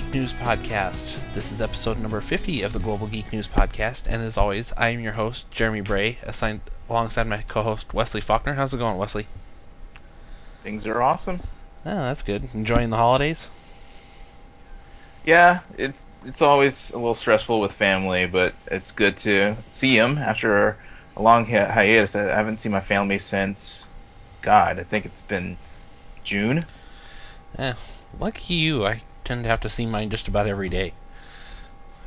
Geek News Podcast. This is episode number 50 of the Global Geek News Podcast, and as always, I am your host, Jeremy Bray, assigned alongside my co-host Wesley Faulkner. How's it going, Wesley? Things are awesome. Oh, that's good. Enjoying the holidays? Yeah, it's it's always a little stressful with family, but it's good to see them after a long hi- hiatus. I haven't seen my family since, God, I think it's been June. Eh, lucky you. I tend to have to see mine just about every day.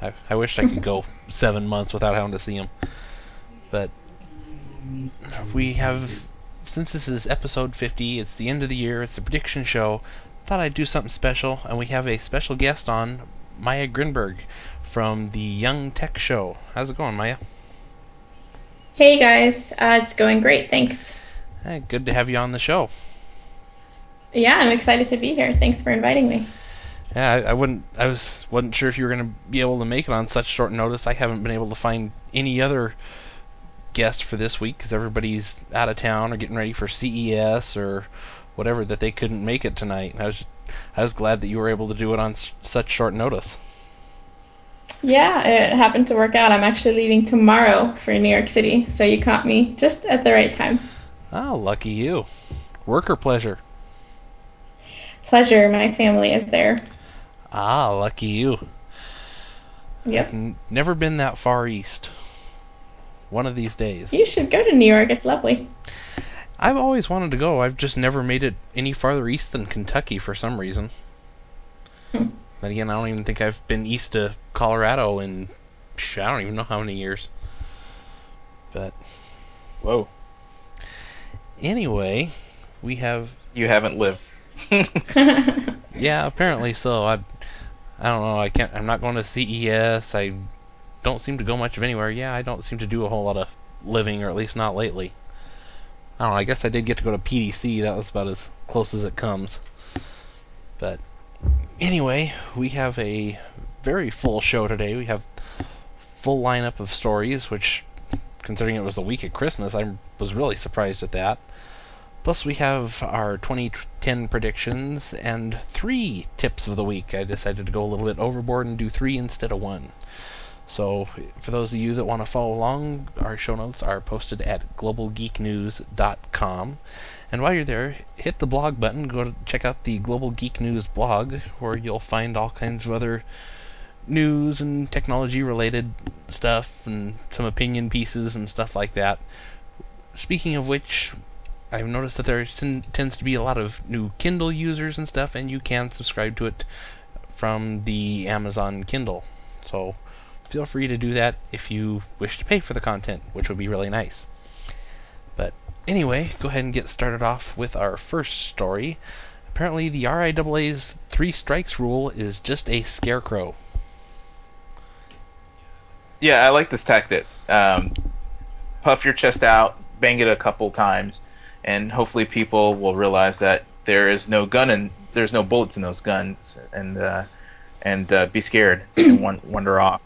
I, I wish I could go seven months without having to see them. But we have, since this is episode 50, it's the end of the year, it's the prediction show. Thought I'd do something special, and we have a special guest on, Maya Grinberg from the Young Tech Show. How's it going, Maya? Hey guys, uh, it's going great, thanks. Eh, good to have you on the show. Yeah, I'm excited to be here. Thanks for inviting me. Yeah, I, I wouldn't. I was wasn't sure if you were going to be able to make it on such short notice. I haven't been able to find any other guest for this week because everybody's out of town or getting ready for CES or whatever that they couldn't make it tonight. I was just, I was glad that you were able to do it on s- such short notice. Yeah, it happened to work out. I'm actually leaving tomorrow for New York City, so you caught me just at the right time. Oh, lucky you. Work or pleasure? Pleasure, my family is there. Ah, lucky you. Yep. I've n- never been that far east. One of these days. You should go to New York, it's lovely. I've always wanted to go. I've just never made it any farther east than Kentucky for some reason. Hmm. But again, I don't even think I've been east to Colorado in psh, I don't even know how many years. But Whoa, anyway, we have you haven't lived. yeah, apparently so. I I don't know. I can't. I'm not going to CES. I don't seem to go much of anywhere. Yeah, I don't seem to do a whole lot of living, or at least not lately. I don't know. I guess I did get to go to PDC. That was about as close as it comes. But anyway, we have a very full show today. We have full lineup of stories, which, considering it was the week of Christmas, I was really surprised at that. Plus, we have our 2010 predictions and three tips of the week. I decided to go a little bit overboard and do three instead of one. So, for those of you that want to follow along, our show notes are posted at globalgeeknews.com. And while you're there, hit the blog button, go to check out the Global Geek News blog, where you'll find all kinds of other news and technology related stuff and some opinion pieces and stuff like that. Speaking of which, I've noticed that there tends to be a lot of new Kindle users and stuff, and you can subscribe to it from the Amazon Kindle. So feel free to do that if you wish to pay for the content, which would be really nice. But anyway, go ahead and get started off with our first story. Apparently, the RIAA's three strikes rule is just a scarecrow. Yeah, I like this tactic. Um, puff your chest out, bang it a couple times, and hopefully people will realize that there is no gun and there's no bullets in those guns, and uh, and uh, be scared and wan- wander off.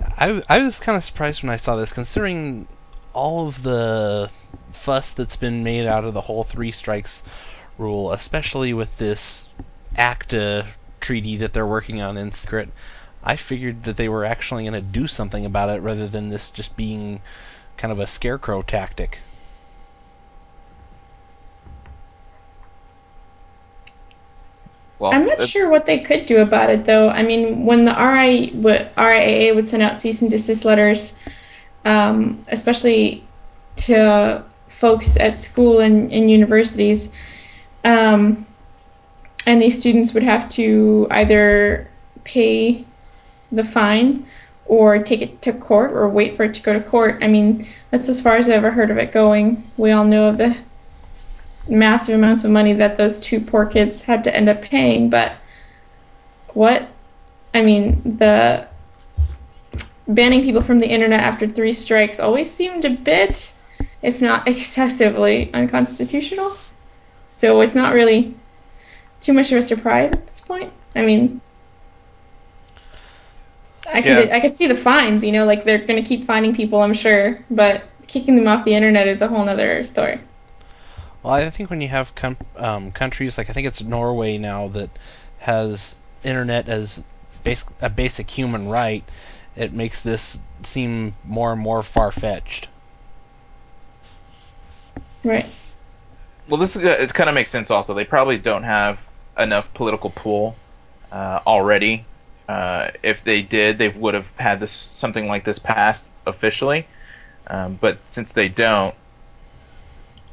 I, I was kind of surprised when I saw this, considering all of the fuss that's been made out of the whole three strikes rule, especially with this ACTA treaty that they're working on in secret. I figured that they were actually going to do something about it rather than this just being kind of a scarecrow tactic. Well, I'm not sure what they could do about it, though. I mean, when the RI, would- RIAA would send out cease and desist letters, um, especially to folks at school and, and universities, um, and these students would have to either pay the fine or take it to court or wait for it to go to court. I mean, that's as far as I've ever heard of it going. We all know of the massive amounts of money that those two poor kids had to end up paying, but what? I mean, the banning people from the internet after three strikes always seemed a bit, if not excessively, unconstitutional. So it's not really too much of a surprise at this point. I mean, I could Yeah. I could see the fines, you know, like they're gonna keep finding people, I'm sure, but kicking them off the internet is a whole nother story. Well, I think when you have com- um, countries like I think it's Norway now that has internet as basic, a basic human right, it makes this seem more and more far fetched. Right. Well, this is, it kind of makes sense. Also, they probably don't have enough political pull uh, already. Uh, if they did, they would have had this something like this passed officially. Um, but since they don't,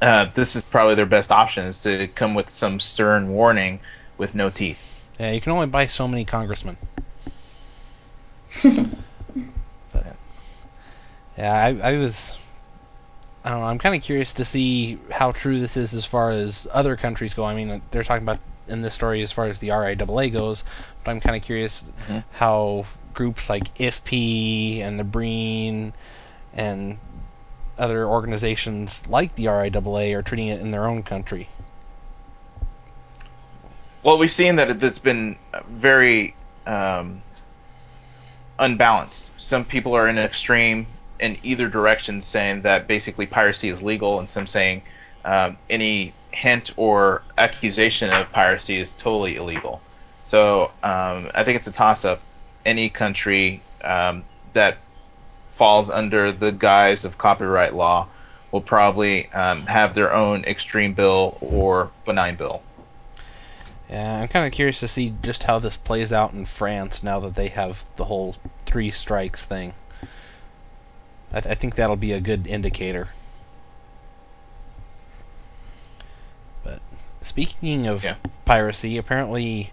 uh, this is probably their best option is to come with some stern warning with no teeth. Yeah, you can only buy so many congressmen. but, yeah, I, I was. I don't know. I'm kind of curious to see how true this is as far as other countries go. I mean, they're talking about in this story as far as the RIAA goes, but I'm kind of curious Mhm. how groups like IFPI and the BREIN and other organizations like the RIAA are treating it in their own country. Well, we've seen that it- it's been very um, unbalanced. Some people are in an extreme in either direction, saying that basically piracy is legal, and some saying um, any hint or accusation of piracy is totally illegal. So um, I think it's a toss-up. Any country um, that falls under the guise of copyright law will probably um, have their own extreme bill or benign bill. Yeah, I'm kind of curious to see just how this plays out in France now that they have the whole three strikes thing. I, th- I think that'll be a good indicator. But speaking of Yeah. piracy, apparently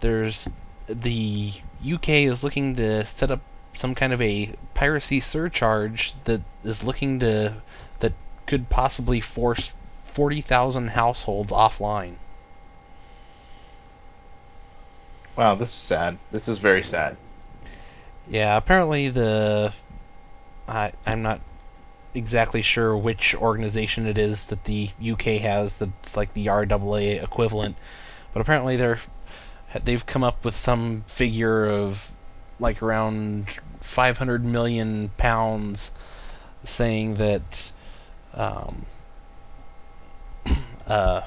there's the UK is looking to set up some kind of a piracy surcharge that is looking to that could possibly force 40,000 households offline. Wow, this is sad. This is very sad. Yeah, apparently the I I'm not exactly sure which organization it is that the UK has that's like the RAA equivalent, but apparently they're they've come up with some figure of like around 500 million pounds, saying that um, uh,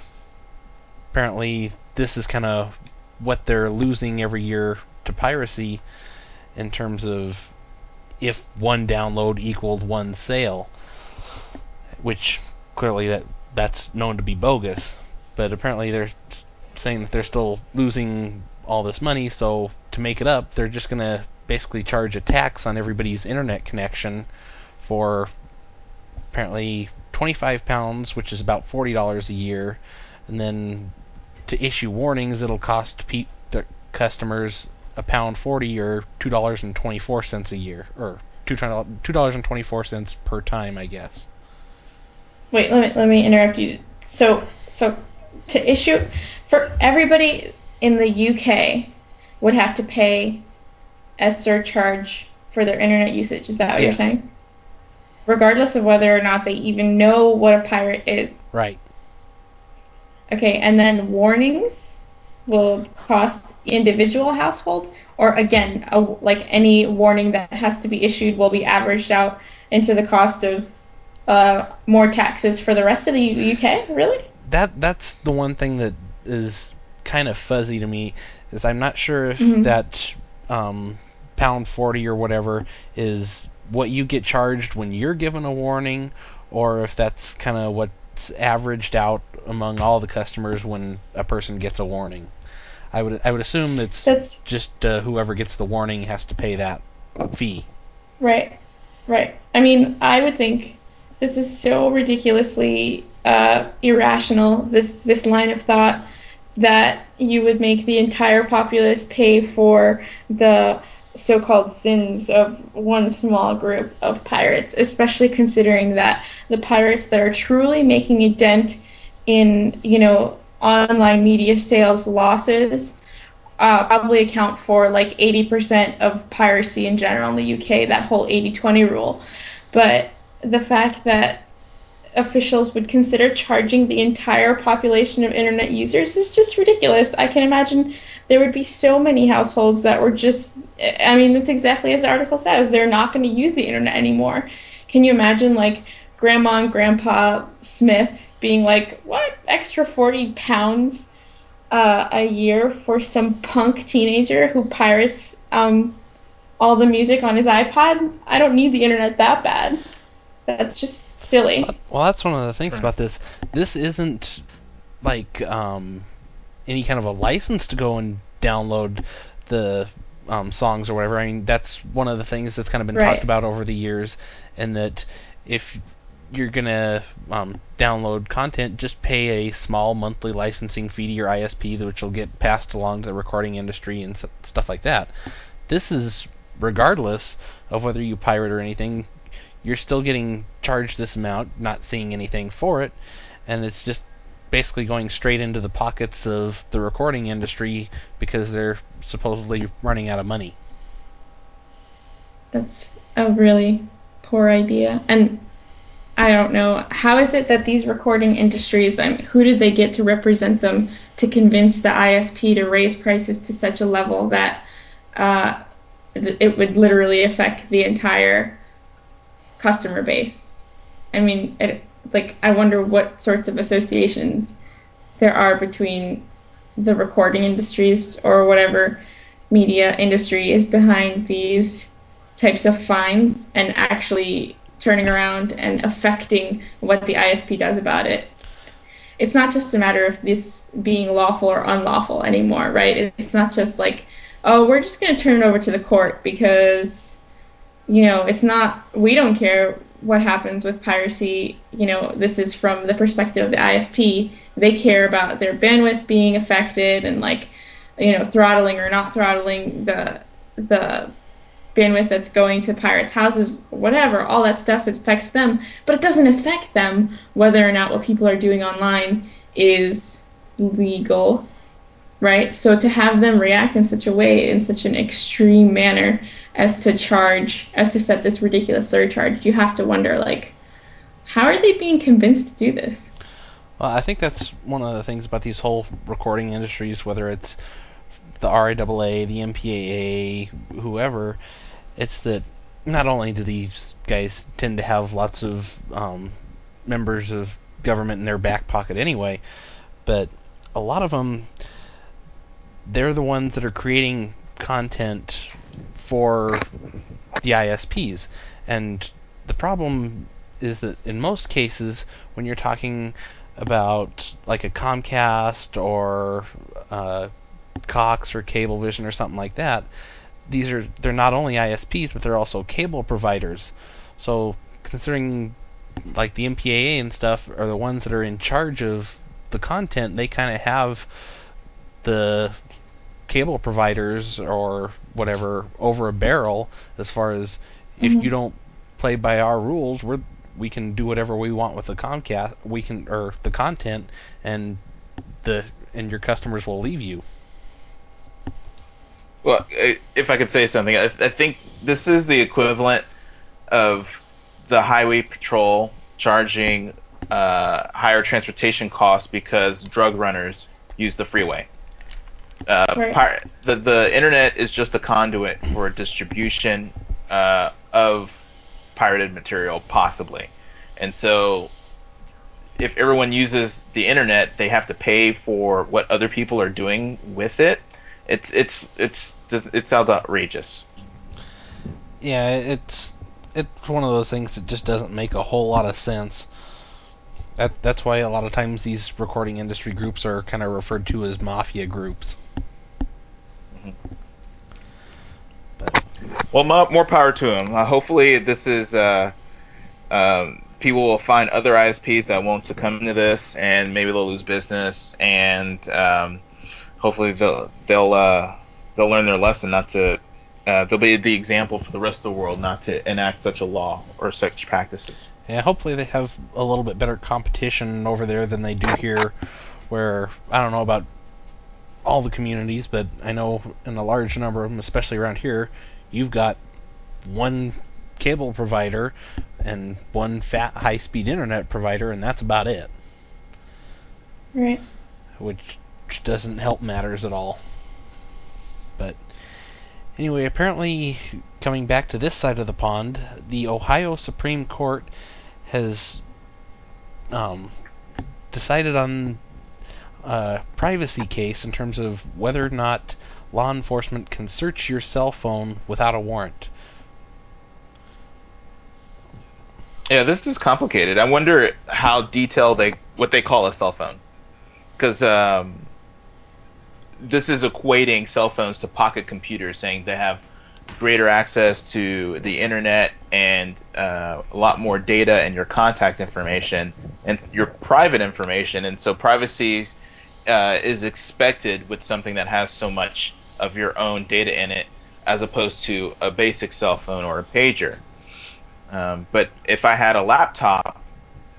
apparently this is kind of what they're losing every year to piracy in terms of if one download equaled one sale, which clearly that that's known to be bogus. But apparently they're saying that they're still losing all this money, so to make it up, they're just gonna basically charge a tax on everybody's internet connection for apparently 25 pounds, which is about $40 a year, and then to issue warnings, it'll cost pe- their customers a pound 40 or $2.24 a year, or two dollars and twenty four cents per time, I guess. Wait, let me let me interrupt you. So so to issue for everybody in the UK would have to pay a surcharge for their internet usage. Is that what you're saying? Regardless of whether or not they even know what a pirate is. Right. Okay, and then warnings will cost individual household, or again, a, like any warning that has to be issued will be averaged out into the cost of uh, more taxes for the rest of the UK. Really? That that's the one thing that is kind of fuzzy to me is I'm not sure if Mhm. that um, pound forty or whatever is what you get charged when you're given a warning, or if that's kind of what's averaged out among all the customers when a person gets a warning. I would I would assume it's That's just uh, whoever gets the warning has to pay that fee. right, right. I mean, I would think this is so ridiculously uh, irrational. This this line of thought that you would make the entire populace pay for the so-called sins of one small group of pirates, especially considering that the pirates that are truly making a dent in, you know, online media sales losses uh, probably account for like 80% of piracy in general in the UK, that whole 80-20 rule. But the fact that officials would consider charging the entire population of internet users is just ridiculous. I can imagine there would be so many households that were just I mean, it's exactly as the article says, they're not going to use the internet anymore. Can you imagine like grandma and grandpa Smith being like, "What? Extra 40 pounds uh, a year for some punk teenager who pirates um, all the music on his iPod. I don't need the internet that bad. That's just silly. Well, that's one of the things about this. This isn't like um, any kind of a license to go and download the um, songs or whatever. I mean, that's one of the things that's kind of been Right. talked about over the years, and that if you're gonna um, download content, just pay a small monthly licensing fee to your ISP, which will get passed along to the recording industry and stuff like that. This is regardless of whether you pirate or anything. You're still getting charged this amount, not seeing anything for it, and it's just basically going straight into the pockets of the recording industry because they're supposedly running out of money. That's a really poor idea. And I don't know. How is it that these recording industries, I mean, who did they get to represent them to convince the ISP to raise prices to such a level that uh, it would literally affect the entire customer base? I mean, it, like, I wonder what sorts of associations there are between the recording industries or whatever media industry is behind these types of fines and actually turning around and affecting what the ISP does about it. It's not just a matter of this being lawful or unlawful anymore, right? It's not just like, oh, we're just going to turn it over to the court because, you know, it's not, we don't care what happens with piracy. You know, this is from the perspective of the ISP. They care about their bandwidth being affected and, like, you know, throttling or not throttling the, the bandwidth that's going to pirates' houses, whatever, all that stuff affects them, but it doesn't affect them whether or not what people are doing online is legal, right? So to have them react in such a way, in such an extreme manner, as to charge, as to set this ridiculous surcharge, you have to wonder, like, how are they being convinced to do this? Well, I think that's one of the things about these whole recording industries, whether it's the RIAA, the MPAA, whoever, it's that not only do these guys tend to have lots of um, members of government in their back pocket anyway, but a lot of them, they're the ones that are creating content for the ISPs. And the problem is that in most cases, when you're talking about like a Comcast or uh, Cox or Cablevision or something like that, these are they're not only ISPs but they're also cable providers. So considering like the MPAA and stuff are the ones that are in charge of the content, they kind of have the cable providers or whatever over a barrel as far as if Mhm. you don't play by our rules, we're we can do whatever we want with the Comcast, we can or the content, and the and your customers will leave you. Well, if I could say something, I, I think this is the equivalent of the highway patrol charging uh, higher transportation costs because drug runners use the freeway. Uh, Right. pir- the the internet is just a conduit for distribution uh, of pirated material, possibly, and so if everyone uses the internet, they have to pay for what other people are doing with it. It's it's it's just it sounds outrageous. Yeah, it's it's one of those things that just doesn't make a whole lot of sense. That that's why a lot of times these recording industry groups are kind of referred to as mafia groups. But Well, mo- more power to them. Uh, hopefully, this is uh, um, people will find other ISPs that won't succumb to this, and maybe they'll lose business, and um, hopefully they'll they'll uh, they'll learn their lesson not to. Uh, they'll be the example for the rest of the world not to enact such a law or such practices. Yeah, hopefully they have a little bit better competition over there than they do here, where I don't know about all the communities, but I know in a large number of them, especially around here, you've got one cable provider and one fat high-speed internet provider, and that's about it. Right. which doesn't help matters at all. But anyway, apparently, coming back to this side of the pond, the Ohio Supreme Court has um, decided on a privacy case in terms of whether or not law enforcement can search your cell phone without a warrant. Yeah, this is complicated. I wonder how detailed they what they call a cell phone, because um, this is equating cell phones to pocket computers, saying they have greater access to the internet and uh, a lot more data and your contact information and your private information, and so privacy uh, is expected with something that has so much of your own data in it, as opposed to a basic cell phone or a pager. Um, but if I had a laptop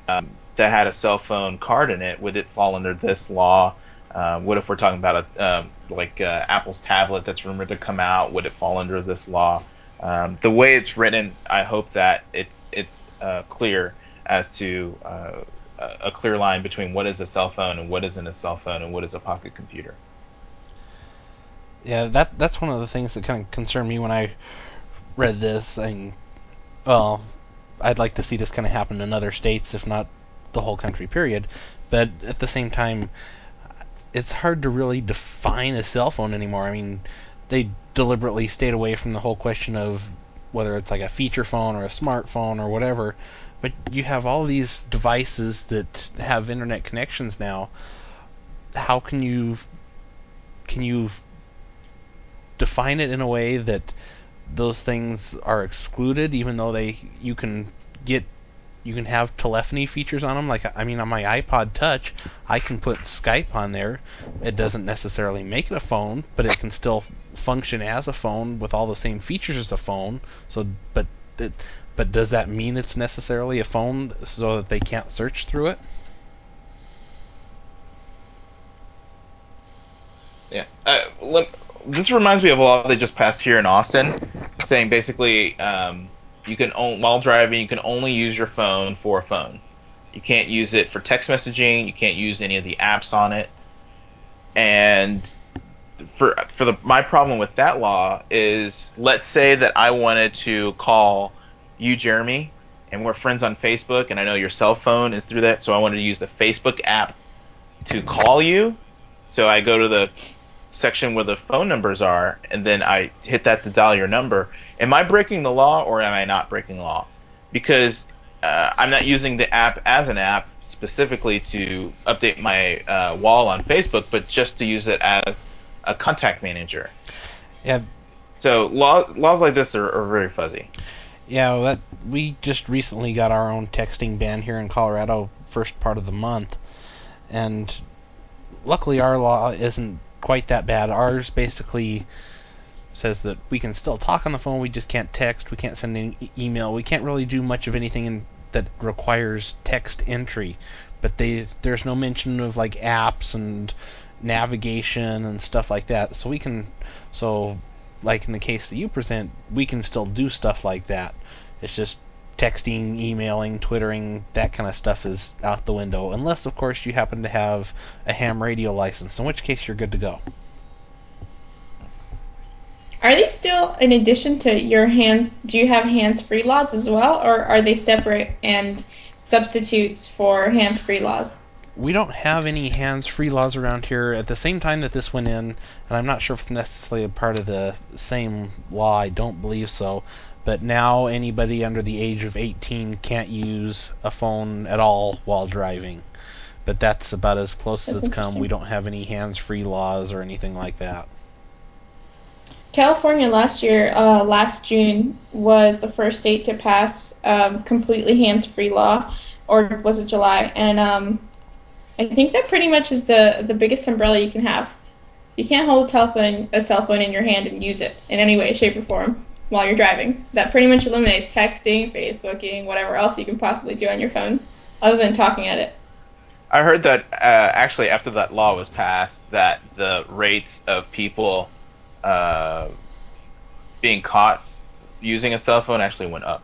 um, that had a cell phone card in it, would it fall under this law? Uh, what if we're talking about a um, like uh, Apple's tablet that's rumored to come out? Would it fall under this law? Um, the way it's written, I hope that it's it's uh, clear as to uh, a clear line between what is a cell phone and what isn't a cell phone and what is a pocket computer. Yeah, that that's one of the things that kind of concerned me when I read this. And well, I'd like to see this kind of happen in other states, if not the whole country. Period. But at the same time, it's hard to really define a cell phone anymore. I mean, they deliberately stayed away from the whole question of whether it's like a feature phone or a smartphone or whatever. But you have all these devices that have internet connections now. How can you can you define it in a way that those things are excluded, even though they you can get you can have telephony features on them. Like I mean, on my iPod Touch, I can put Skype on there. It doesn't necessarily make it a phone, but it can still function as a phone with all the same features as a phone. So, but it, but does that mean it's necessarily a phone so that they can't search through it? Yeah. Uh, let, this reminds me of a law they just passed here in Austin, saying basically um, you can while driving you can only use your phone for a phone. You can't use it for text messaging. You can't use any of the apps on it. And for for the my problem with that law is, let's say that I wanted to call you, Jeremy, and we're friends on Facebook, and I know your cell phone is through that, so I wanted to use the Facebook app to call you. So I go to the section where the phone numbers are, and then I hit that to dial your number. Am I breaking the law or am I not breaking the law? Because uh, I'm not using the app as an app specifically to update my uh, wall on Facebook, but just to use it as a contact manager. Yeah. So law, laws like this are, are very fuzzy. Yeah, well, that we just recently got our own texting ban here in Colorado, first part of the month, and luckily our law isn't quite that bad. Ours basically says that we can still talk on the phone, we just can't text, we can't send an e- email, we can't really do much of anything in, that requires text entry. But they there's no mention of like apps and navigation and stuff like that. So we can so like in the case that you present, we can still do stuff like that. It's just texting, emailing, twittering, that kind of stuff is out the window. Unless, of course, you happen to have a ham radio license, in which case you're good to go. Are they still, in addition to your hands, do you have hands-free laws as well, or are they separate and substitutes for hands-free laws? We don't have any hands-free laws around here. At the same time that this went in, and I'm not sure if it's necessarily a part of the same law. I don't believe so. But now anybody under the age of 18 can't use a phone at all while driving. But that's about as close as it's come. We don't have any hands-free laws or anything like that. California last year, uh, last June, was the first state to pass um, completely hands-free law, or was it July? And um, I think that pretty much is the the biggest umbrella you can have. You can't hold a telephone, a cell phone in your hand and use it in any way, shape, or form while you're driving. That pretty much eliminates texting, Facebooking, whatever else you can possibly do on your phone, other than talking at it. I heard that uh, actually after that law was passed, that the rates of people uh, being caught using a cell phone actually went up.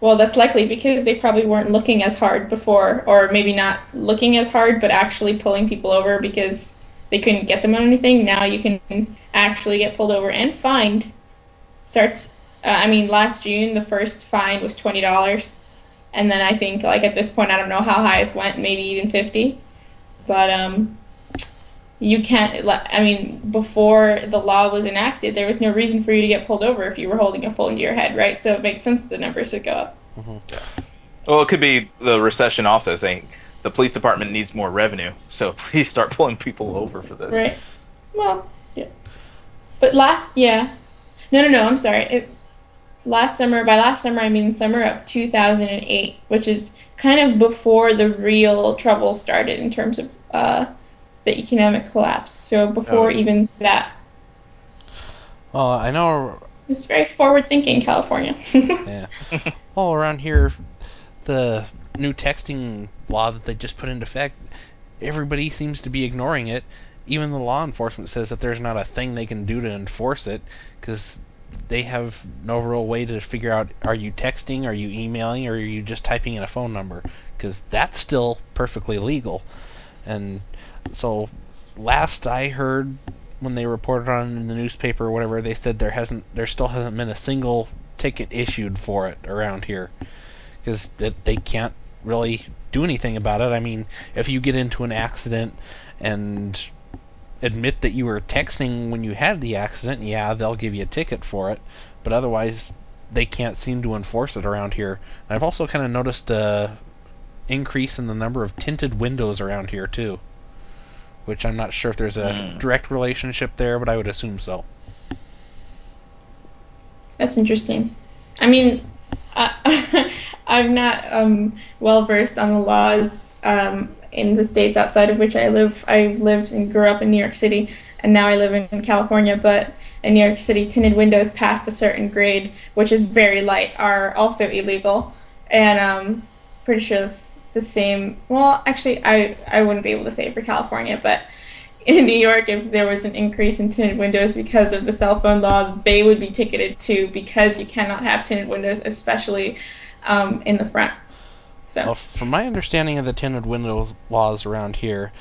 Well, that's likely because they probably weren't looking as hard before, or maybe not looking as hard, but actually pulling people over because they couldn't get them on anything. Now you can actually get pulled over and fined. Starts, uh, I mean, last June the first fine was twenty dollars, and then I think like at this point I don't know how high it's went, maybe even fifty. But um, you can't. like, I mean, before the law was enacted, there was no reason for you to get pulled over if you were holding a phone to your head, right? So it makes sense that the numbers would go up. Well, it could be the recession also saying the police department needs more revenue, so please start pulling people over for this. Right. Well, yeah. But last, yeah. No, no, no. I'm sorry. It, last summer. By last summer, I mean summer of 2008, which is kind of before the real trouble started in terms of uh, the economic collapse. So before Oh. even that. Well, I know It's very forward thinking, California. Yeah. All around here, the new texting law that they just put into effect, everybody seems to be ignoring it. Even the law enforcement says that there's not a thing they can do to enforce it because they have no real way to figure out are you texting, are you emailing, or are you just typing in a phone number? Because that's still perfectly legal. And so, last I heard, when they reported on it in the newspaper or whatever, they said there hasn't, there still hasn't been a single ticket issued for it around here because they can't really do anything about it. I mean, if you get into an accident and admit that you were texting when you had the accident, yeah, they'll give you a ticket for it, but otherwise they can't seem to enforce it around here. I've also kind of noticed a increase in the number of tinted windows around here too, which I'm not sure if there's a Hmm. direct relationship there, but I would assume so. That's interesting. I mean, I, I'm not um, well versed on the laws um, in the states outside of which I live. I lived and grew up in New York City, and now I live in California. But in New York City, tinted windows past a certain grade, which is very light, are also illegal. And um, pretty sure it's the same. Well, actually, I I wouldn't be able to say for California, but in New York, if there was an increase in tinted windows because of the cell phone law, they would be ticketed too because you cannot have tinted windows, especially um, in the front. So, Well, from my understanding of the tinted window laws around here,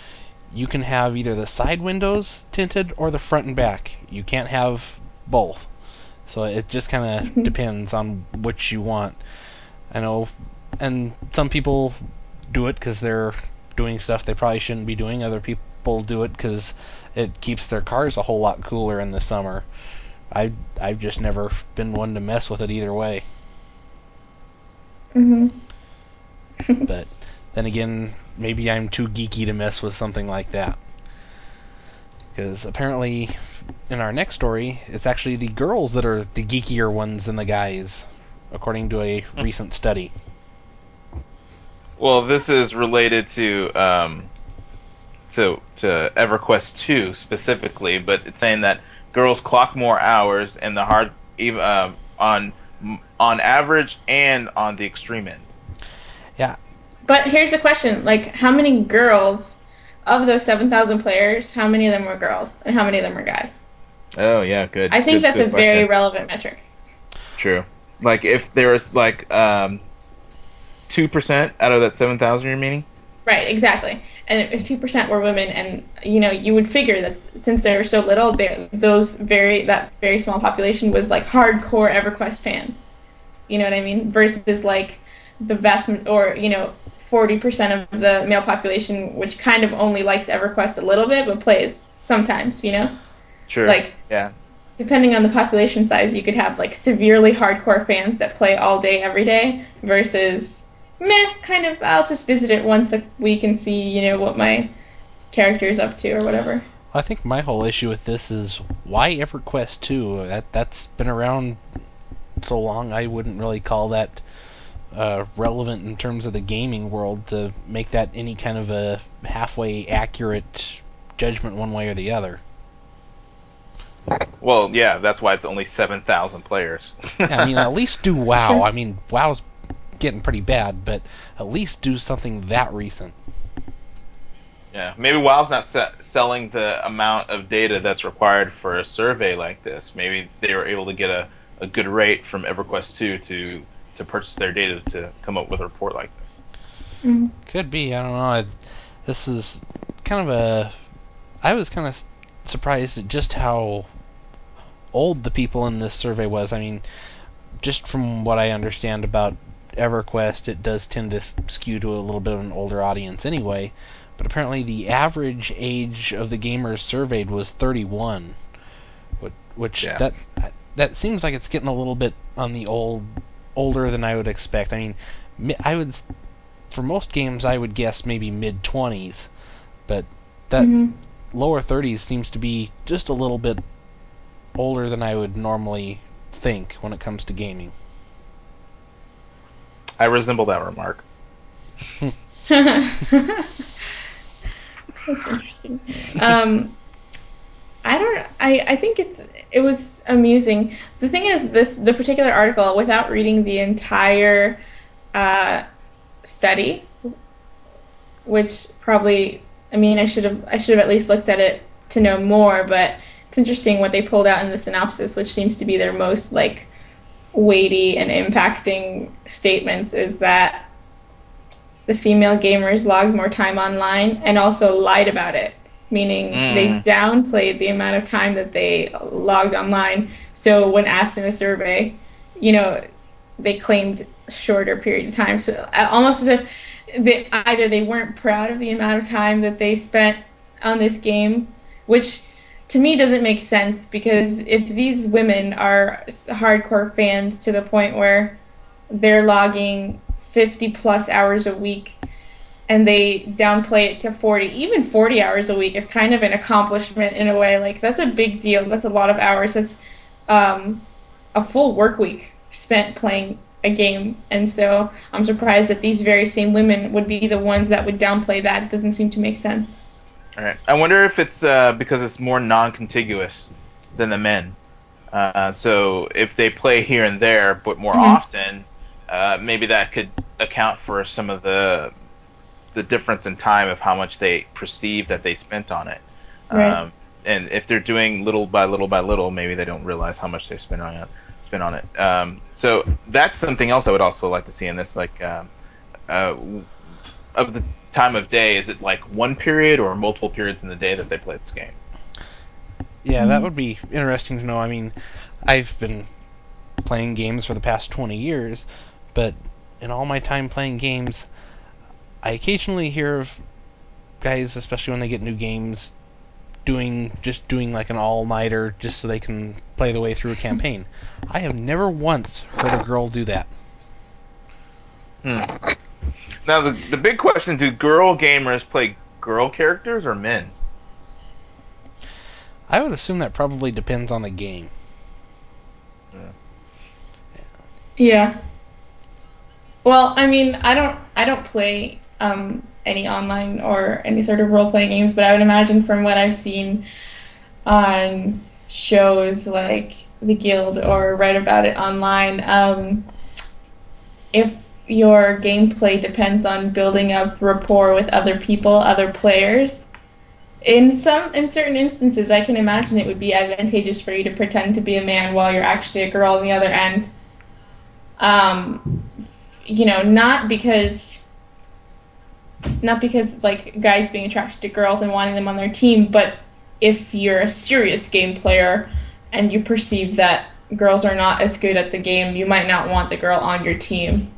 you can have either the side windows tinted or the front and back. You can't have both. So it just kind of depends on which you want. I know, and some people do it because they're doing stuff they probably shouldn't be doing. Other people do it because it keeps their cars a whole lot cooler in the summer. I I've just never been one to mess with it either way. hmm But then again, maybe I'm too geeky to mess with something like that. Because apparently, in our next story, it's actually the girls that are the geekier ones than the guys, according to a recent study. Well, this is related to um, to to EverQuest 2 specifically, but it's saying that girls clock more hours and the hard even um, on on average and on the extreme end. Yeah, but here's a question: like, how many girls of those seven thousand players? How many of them were girls, and how many of them were guys? Oh yeah, good. I think good- that's good a very relevant metric. true. Like if there was like um two percent out of that seven thousand, you're meaning? Right, exactly. And if two percent were women, and you know, you would figure that since there were so little, those very that very small population was like hardcore EverQuest fans. You know what I mean? Versus like the vast or you know forty percent of the male population, which kind of only likes EverQuest a little bit, but plays sometimes. You know, Sure. like yeah. depending on the population size, you could have like severely hardcore fans that play all day every day versus meh, kind of I'll just visit it once a week and see, you know, what my character's up to or whatever. I think my whole issue with this is why EverQuest 2? That that's been around so long. I wouldn't really call that uh, relevant in terms of the gaming world to make that any kind of a halfway accurate judgment one way or the other. Well, yeah, that's why it's only seven thousand players. Yeah, I mean, at least do WoW. I mean, WoW's getting pretty bad, but at least do something that recent. Yeah, maybe WoW's not se- selling the amount of data that's required for a survey like this. Maybe they were able to get a, a good rate from EverQuest 2 to to purchase their data to come up with a report like this. Mm. Could be. I don't know. I, this is kind of a. I was kind of surprised at just how old the people in this survey was. I mean, just from what I understand about EverQuest, it does tend to skew to a little bit of an older audience anyway. but apparently the average age of the gamers surveyed was 31, which, which Yeah. that that seems like it's getting a little bit on the old older than I would expect. I mean, I would for most games I would guess maybe mid 20s, but that Mhm. lower 30s seems to be just a little bit older than I would normally think when it comes to gaming. I resemble that remark. That's interesting. Um, I don't. I, I think it's it was amusing. The thing is, this the particular article, without reading the entire uh, study, which probably, I mean, I should have I should have at least looked at it to know more. But it's interesting what they pulled out in the synopsis, which seems to be their most like weighty and impacting statements, is that the female gamers logged more time online and also lied about it, meaning they Mm. downplayed the amount of time that they logged online. So when asked in a survey, you know, they claimed shorter period of time. So uh, almost as if they, either they weren't proud of the amount of time that they spent on this game, which to me doesn't make sense because if these women are hardcore fans to the point where they're logging 50 plus hours a week and they downplay it to 40 even 40 hours a week is kind of an accomplishment in a way. Like that's a big deal. That's a lot of hours. That's um, a full work week spent playing a game. And so i'm surprised that these very same women would be the ones that would downplay that. It doesn't seem to make sense All right. I wonder if it's uh, because it's more non-contiguous than the men. Uh, so if they play here and there, but more Mhm. often, uh, maybe that could account for some of the the difference in time of how much they perceive that they spent on it. Right. Um, and if they're doing little by little by little, maybe they don't realize how much they spent on it. Spent on it. Um, so that's something else I would also like to see in this, like. Um, uh, of the time of day, is it like one period or multiple periods in the day that they play this game? Yeah, that would be interesting to know. I mean, I've been playing games for the past 20 years, but in all my time playing games, I occasionally hear of guys, especially when they get new games, doing just doing like an all-nighter just so they can play the way through a campaign. I have never once heard a girl do that. Hmm. Now the the big question: Do girl gamers play girl characters or men? I would assume that probably depends on the game. Yeah. Well, I mean, I don't I don't play um, any online or any sort of role playing games, but I would imagine from what I've seen on shows like The Guild or read about it online, um, if your gameplay depends on building up rapport with other people, other players, in some in certain instances, I can imagine it would be advantageous for you to pretend to be a man while you're actually a girl on the other end. Um, you know, not because not because like guys being attracted to girls and wanting them on their team, but if you're a serious game player and you perceive that girls are not as good at the game, you might not want the girl on your team.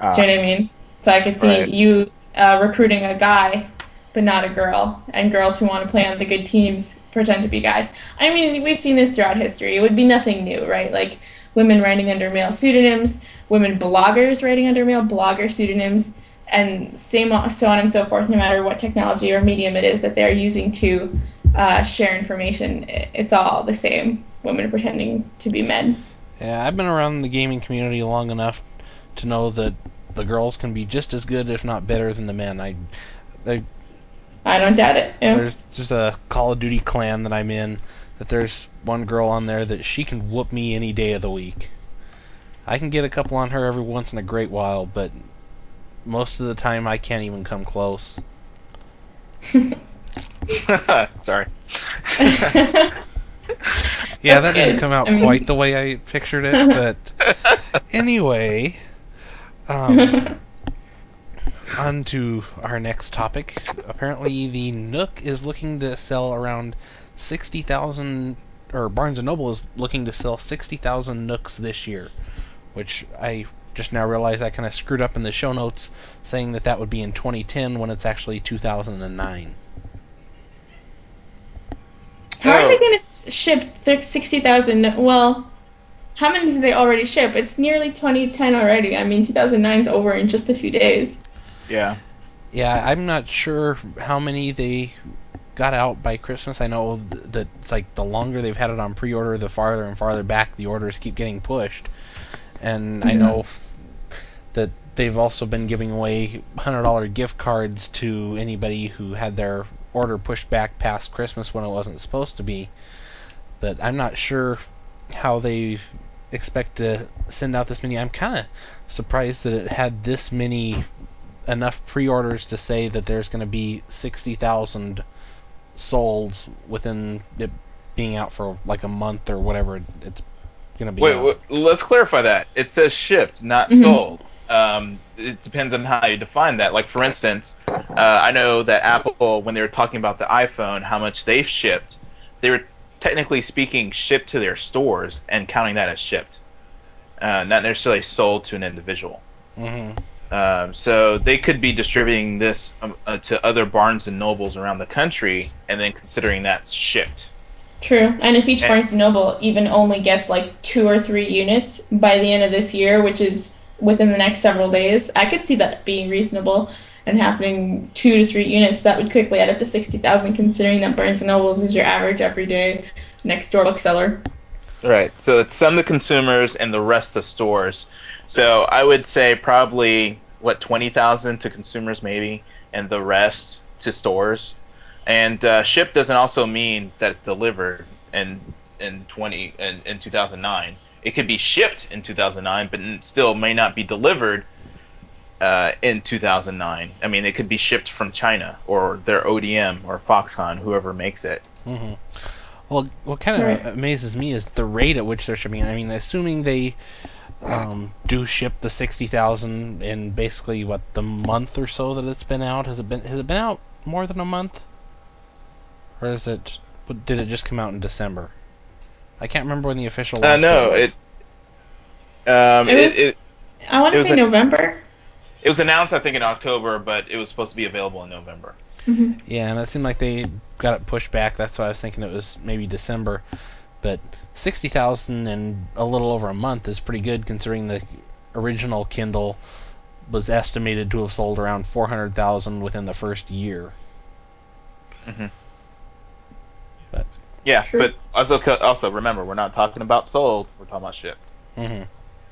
Ah, Do you know what I mean? So I could see Right. you uh, recruiting a guy, but not a girl, and girls who want to play on the good teams pretend to be guys. I mean, we've seen this throughout history. It would be nothing new, right? Like women writing under male pseudonyms, women bloggers writing under male blogger pseudonyms, and same so on and so forth. No matter what technology or medium it is that they're using to uh, share information, it's all the same. Women pretending to be men. Yeah, I've been around the gaming community long enough to know that the girls can be just as good, if not better, than the men. I, I I don't doubt it. Yeah. there's just a Call of Duty clan that I'm in. That there's one girl on there that she can whoop me any day of the week. I can get a couple on her every once in a great while, but most of the time I can't even come close. Sorry. Yeah, That's that didn't come out I mean- quite the way I pictured it, but anyway, um, on to our next topic. Apparently, the Nook is looking to sell around 60,000, or Barnes & Noble is looking to sell 60,000 Nooks this year, which I just now realized I kind of screwed up in the show notes saying that that would be in 2010 when it's actually 2009. How are Oh. they going to ship 60,000? Well, how many did they already ship? It's nearly 2010 already. I mean, 2009's over in just a few days. Yeah. Yeah, I'm not sure how many they got out by Christmas. I know that it's like the longer they've had it on pre-order, the farther and farther back the orders keep getting pushed. And I Mhm. know that they've also been giving away $100 gift cards to anybody who had their order pushed back past Christmas when it wasn't supposed to be. But I'm not sure how they expect to send out this many. I'm kind of surprised that it had this many enough pre-orders to say that there's going to be 60,000 sold within it being out for like a month or whatever it's going to be. Wait, out. wait, let's clarify that. It says shipped, not Mhm. sold. Um, it depends on how you define that. Like, for instance, uh, I know that Apple, when they were talking about the iPhone, how much they've shipped, they were technically speaking shipped to their stores and counting that as shipped, uh, not necessarily sold to an individual. hmm Um, so they could be distributing this um, uh, to other Barnes and Nobles around the country, and then considering that's shipped. True. And if each And- Barnes and Noble even only gets like two or three units by the end of this year, which is within the next several days, I could see that being reasonable and happening two to three units. That would quickly add up to 60,000, considering that Barnes and Nobles is your average everyday next door bookseller. Right. So it's some the consumers and the rest the stores. So I would say probably what twenty thousand to consumers maybe, and the rest to stores. And uh, ship doesn't also mean that it's delivered in in twenty in, in two thousand nine. It could be shipped in two thousand nine, but it still may not be delivered uh, in two thousand nine. I mean, it could be shipped from China or their ODM or Foxconn, whoever makes it. hmm Well, what kind of Right. amazes me is the rate at which they're shipping. I mean, assuming they um, do ship the sixty thousand in basically what the month or so that it's been out. Has it been has it been out more than a month, or is it? Did it just come out in December? I can't remember when the official. Uh, launch no, was. it. Um, It it, was, it, I want to was say a- November. It was announced, I think, in October, but it was supposed to be available in November. hmm Yeah, and it seemed like they got it pushed back. That's why I was thinking it was maybe December. But sixty thousand in a little over a month is pretty good, considering the original Kindle was estimated to have sold around four hundred thousand within the first year. Yeah, True. but also also remember, we're not talking about sold. We're talking about shipped. hmm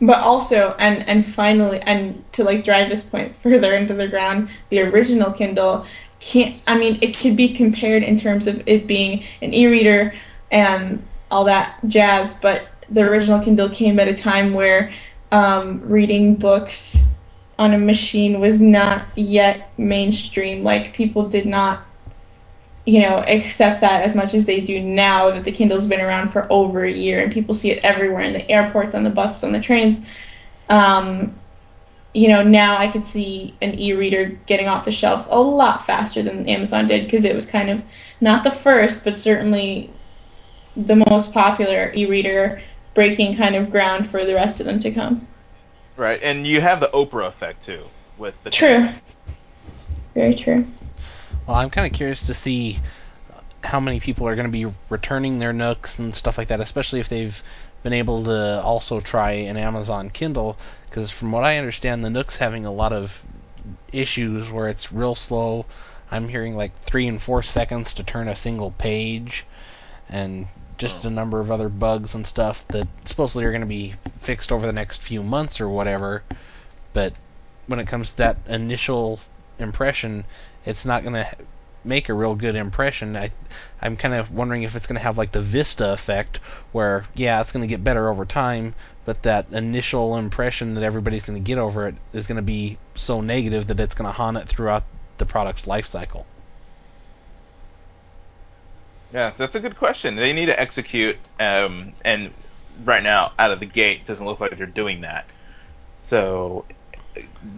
But also, and and finally, and to like drive this point further into the ground, the original Kindle can't. I mean, it could be compared in terms of it being an e-reader and all that jazz. But the original Kindle came at a time where um, reading books on a machine was not yet mainstream. Like people did not, you know, accept that as much as they do now that the Kindle's been around for over a year and people see it everywhere in the airports, on the buses, on the trains. Um, you know, now I could see an e-reader getting off the shelves a lot faster than Amazon did because it was kind of not the first, but certainly the most popular e-reader, breaking kind of ground for the rest of them to come. Right, and you have the Oprah effect too with the True. Very true. Well, I'm kind of curious to see how many people are going to be returning their Nooks and stuff like that, especially if they've been able to also try an Amazon Kindle. Because from what I understand, the Nook's having a lot of issues where it's real slow. I'm hearing like three and four seconds to turn a single page, and just Oh. a number of other bugs and stuff that supposedly are going to be fixed over the next few months or whatever. But when it comes to that initial impression, it's not going to make a real good impression. I, I'm kind of wondering if it's going to have like the Vista effect, where yeah, it's going to get better over time, but that initial impression that everybody's going to get over it is going to be so negative that it's going to haunt it throughout the product's life cycle. Yeah, that's a good question. They need to execute, um, and right now, out of the gate, doesn't look like they're doing that. So,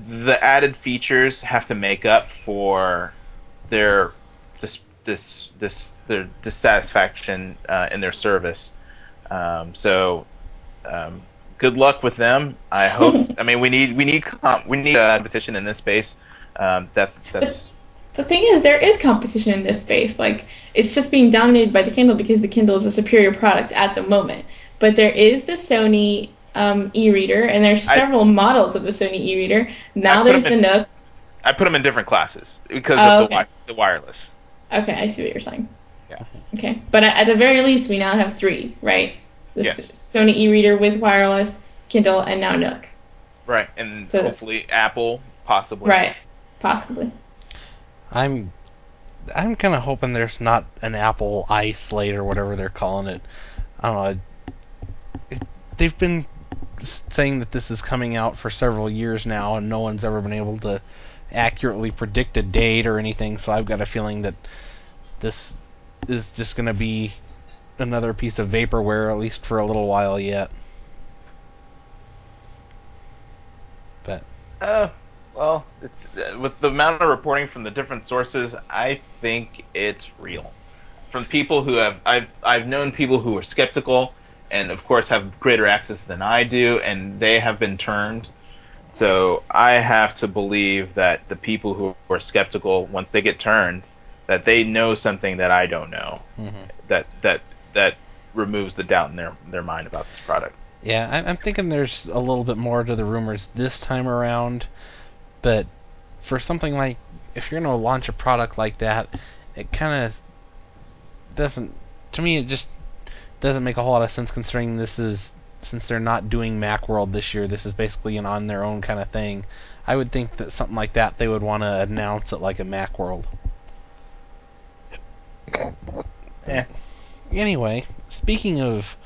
the added features have to make up for their this this this their dissatisfaction uh, in their service. Um, so, um, good luck with them. I hope. I mean, we need we need comp, we need uh, competition in this space. Um, that's that's. The thing is, there is competition in this space. Like, it's just being dominated by the Kindle because the Kindle is a superior product at the moment. But there is the Sony um, e-reader, and there's I- several models of the Sony e-reader. Now there's the in- Nook. I put them in different classes because Oh, of the, okay. wi- the wireless. Okay, I see what you're saying. Yeah. Okay, but at at the very least, we now have three, right? The Yes. Sony e-reader with wireless, Kindle, and now Nook. Right, and So- hopefully Apple, possibly. Right, possibly. I'm I'm kind of hoping there's not an Apple iSlate or whatever they're calling it. I don't know. It, they've been s- saying that this is coming out for several years now, and no one's ever been able to accurately predict a date or anything. So I've got a feeling that this is just going to be another piece of vaporware, at least for a little while yet. But Uh, well, it's uh, with the amount of reporting from the different sources, I think it's real. From people who have, I've I've known people who are skeptical, and of course have greater access than I do, and they have been turned. So I have to believe that the people who are skeptical, once they get turned, that they know something that I don't know. mhm. That that that removes the doubt in their their mind about this product. Yeah, I'm, I'm thinking there's a little bit more to the rumors this time around, but for something like if you're going to launch a product like that, it kind of doesn't. To me, it just doesn't make a whole lot of sense considering this is since they're not doing MacWorld this year. This is basically an on their own kind of thing. I would think that something like that they would want to announce it like a MacWorld. Yeah. Anyway, speaking of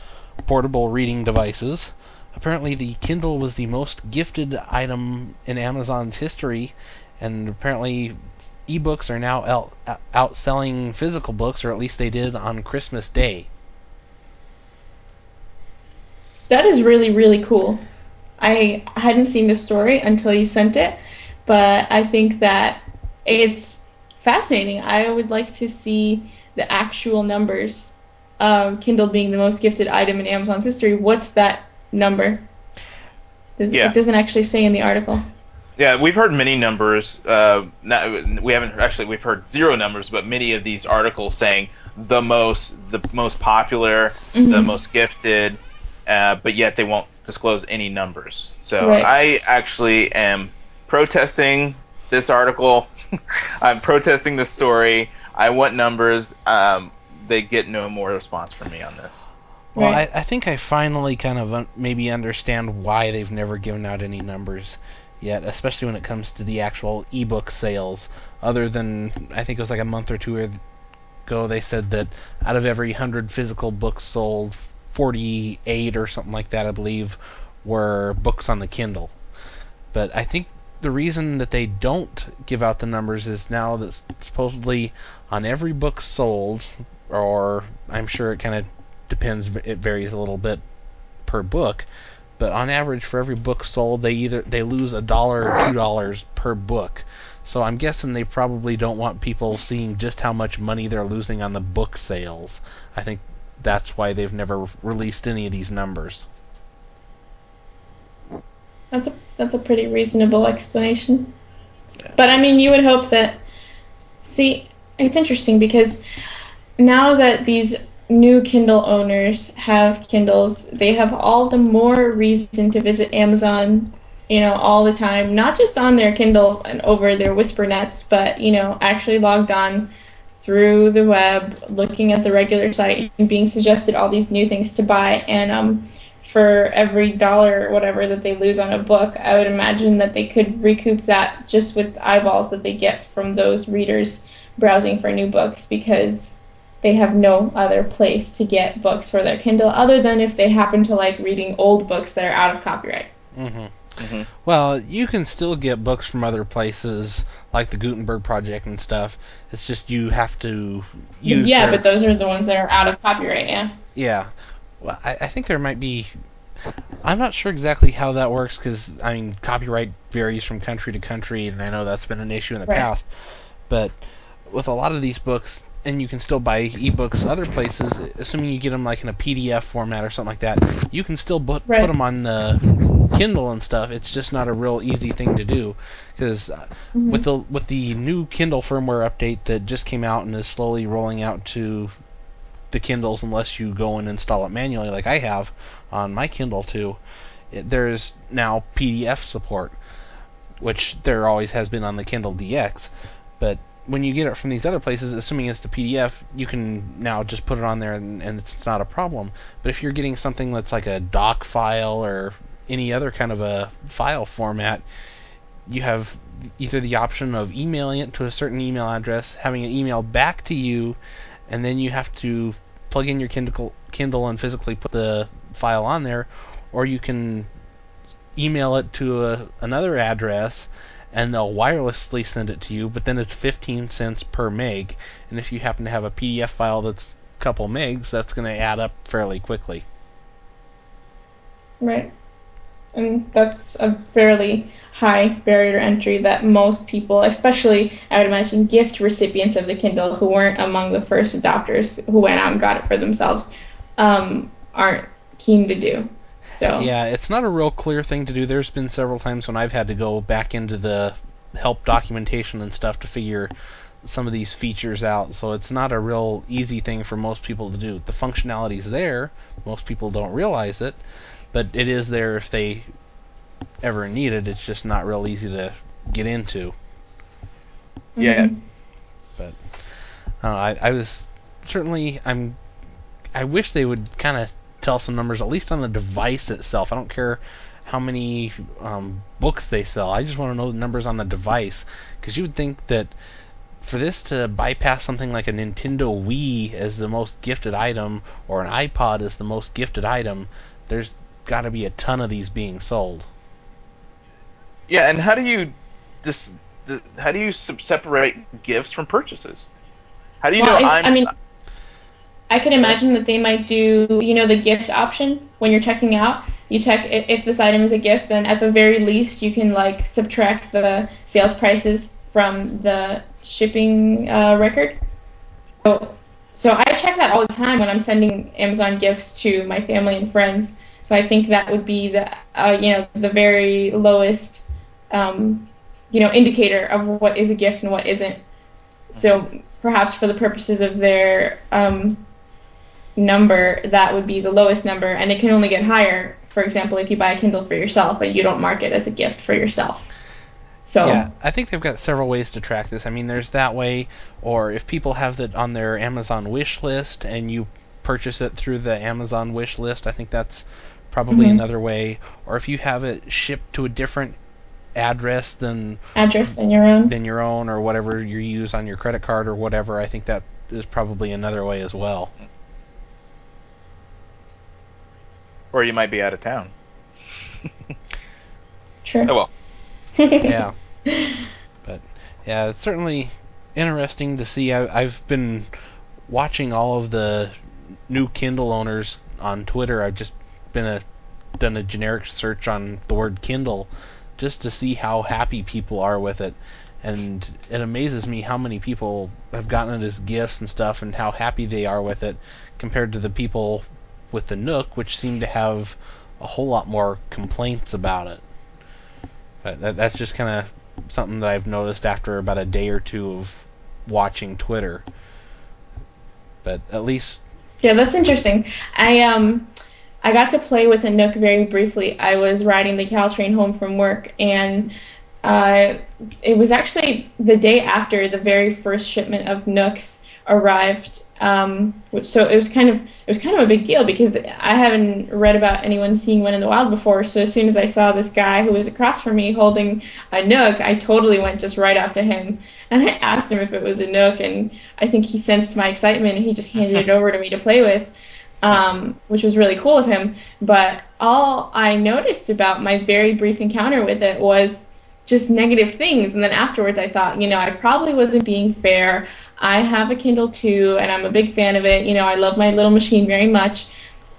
portable reading devices, apparently the Kindle was the most gifted item in Amazon's history, and apparently ebooks are now out, out- outselling physical books, or at least they did on Christmas Day. That is really, really cool. I hadn't seen the story until you sent it, but I think that it's fascinating. I would like to see the actual numbers Kindle being the most gifted item in Amazon's history. What's that number? Does, Yeah. It doesn't actually say in the article. Yeah, we've heard many numbers. Uh, not, we haven't actually. We've heard zero numbers, but many of these articles saying the most, the most popular, the Mhm. most gifted, uh, but yet they won't disclose any numbers. So Right. I actually am protesting this article. I'm protesting the story. I want numbers. Um, they get no more response from me on this. Well, Right. I, I think I finally kind of un- maybe understand why they've never given out any numbers yet, especially when it comes to the actual ebook sales. Other than, I think it was like a month or two ago, they said that out of every 100 physical books sold, 48 or something like that, I believe, were books on the Kindle. But I think the reason that they don't give out the numbers is now that supposedly on every book sold, or I'm sure it kind of depends, it varies a little bit per book, but on average for every book sold, they either they lose a dollar or two dollars per book. So I'm guessing they probably don't want people seeing just how much money they're losing on the book sales. I think that's why they've never released any of these numbers. That's a that's a pretty reasonable explanation. But I mean, you would hope that. See, it's interesting because now that these new Kindle owners have Kindles, they have all the more reason to visit Amazon, you know, all the time. Not just on their Kindle and over their Whispernets, but you know, actually logged on through the web, looking at the regular site, and being suggested all these new things to buy. And um, for every dollar or whatever that they lose on a book, I would imagine that they could recoup that just with eyeballs that they get from those readers browsing for new books because they have no other place to get books for their Kindle other than if they happen to like reading old books that are out of copyright. hmm Mhm. Well, you can still get books from other places, like the Gutenberg Project and stuff. It's just you have to use. yeah, their- but those are the ones that are out of copyright, yeah. Yeah. Well, I, I think there might be. I'm not sure exactly how that works because I mean copyright varies from country to country, and I know that's been an issue in the Right. past. But with a lot of these books, and you can still buy ebooks other places, assuming you get them like in a PDF format or something like that. You can still put Right. put them on the Kindle and stuff. It's just not a real easy thing to do because Mhm. with the with the new Kindle firmware update that just came out and is slowly rolling out to the Kindles, unless you go and install it manually, like I have on my Kindle too. It, there's now PDF support, which there always has been on the Kindle DX, but when you get it from these other places, assuming it's the PDF, you can now just put it on there and, and it's not a problem. But if you're getting something that's like a doc file or any other kind of a file format, you have either the option of emailing it to a certain email address, having it emailed back to you, and then you have to plug in your Kindle, Kindle and physically put the file on there, or you can email it to a, another address and they'll wirelessly send it to you, but then it's 15 cents per meg. And if you happen to have a PDF file that's a couple megs, that's going to add up fairly quickly. Right. And that's a fairly high barrier entry that most people, especially I would imagine gift recipients of the Kindle who weren't among the first adopters who went out and got it for themselves, um, aren't keen to do. So Yeah, it's not a real clear thing to do. There's been several times when I've had to go back into the help documentation and stuff to figure some of these features out, so it's not a real easy thing for most people to do. The functionality's there, most people don't realize it, but it is there if they ever need it. It's just not real easy to get into. Yeah. Mhm. But uh, I, I was certainly I'm I wish they would kind of tell some numbers at least on the device itself. I don't care how many um, books they sell. I just want to know the numbers on the device because you would think that for this to bypass something like a Nintendo Wii as the most gifted item or an iPod as the most gifted item, there's got to be a ton of these being sold. Yeah, and how do you dis, how do you separate gifts from purchases? How do you Well, know I, I'm I mean, I can imagine that they might do, you know, the gift option when you're checking out. You check if this item is a gift, then at the very least you can like subtract the sales prices from the shipping uh, record. So, so I check that all the time when I'm sending Amazon gifts to my family and friends. So I think that would be the, uh, you know, the very lowest, um, you know, indicator of what is a gift and what isn't. So perhaps for the purposes of their um, number, that would be the lowest number, and it can only get higher. For example, if you buy a Kindle for yourself, but you don't mark it as a gift for yourself. So Yeah, I think they've got several ways to track this. I mean, there's that way, or if people have it on their Amazon wish list and you purchase it through the Amazon wish list, I think that's probably Mhm. another way. Or if you have it shipped to a different address than address than your own. than your own or whatever you use on your credit card or whatever, I think that is probably another way as well. Or you might be out of town. Sure. Oh well. yeah. But yeah, it's certainly interesting to see. I, I've been watching all of the new Kindle owners on Twitter. I've just been a done a generic search on the word Kindle just to see how happy people are with it. And it amazes me how many people have gotten it as gifts and stuff and how happy they are with it compared to the people with the Nook, which seem to have a whole lot more complaints about it. But that, that's just kind of something that I've noticed after about a day or two of watching Twitter. But at least, Yeah, that's interesting. I um I got to play with a Nook very briefly. I was riding the Caltrain home from work, and uh, it was actually the day after the very first shipment of Nooks arrived. Um, which, so it was kind of it was kind of a big deal because I haven't read about anyone seeing one in the wild before. So as soon as I saw this guy who was across from me holding a Nook, I totally went just right up to him and I asked him if it was a Nook, and I think he sensed my excitement and he just handed it over to me to play with um, which was really cool of him. But all I noticed about my very brief encounter with it was just negative things. And then afterwards, I thought, you know, I probably wasn't being fair. I have a Kindle too, and I'm a big fan of it. You know, I love my little machine very much.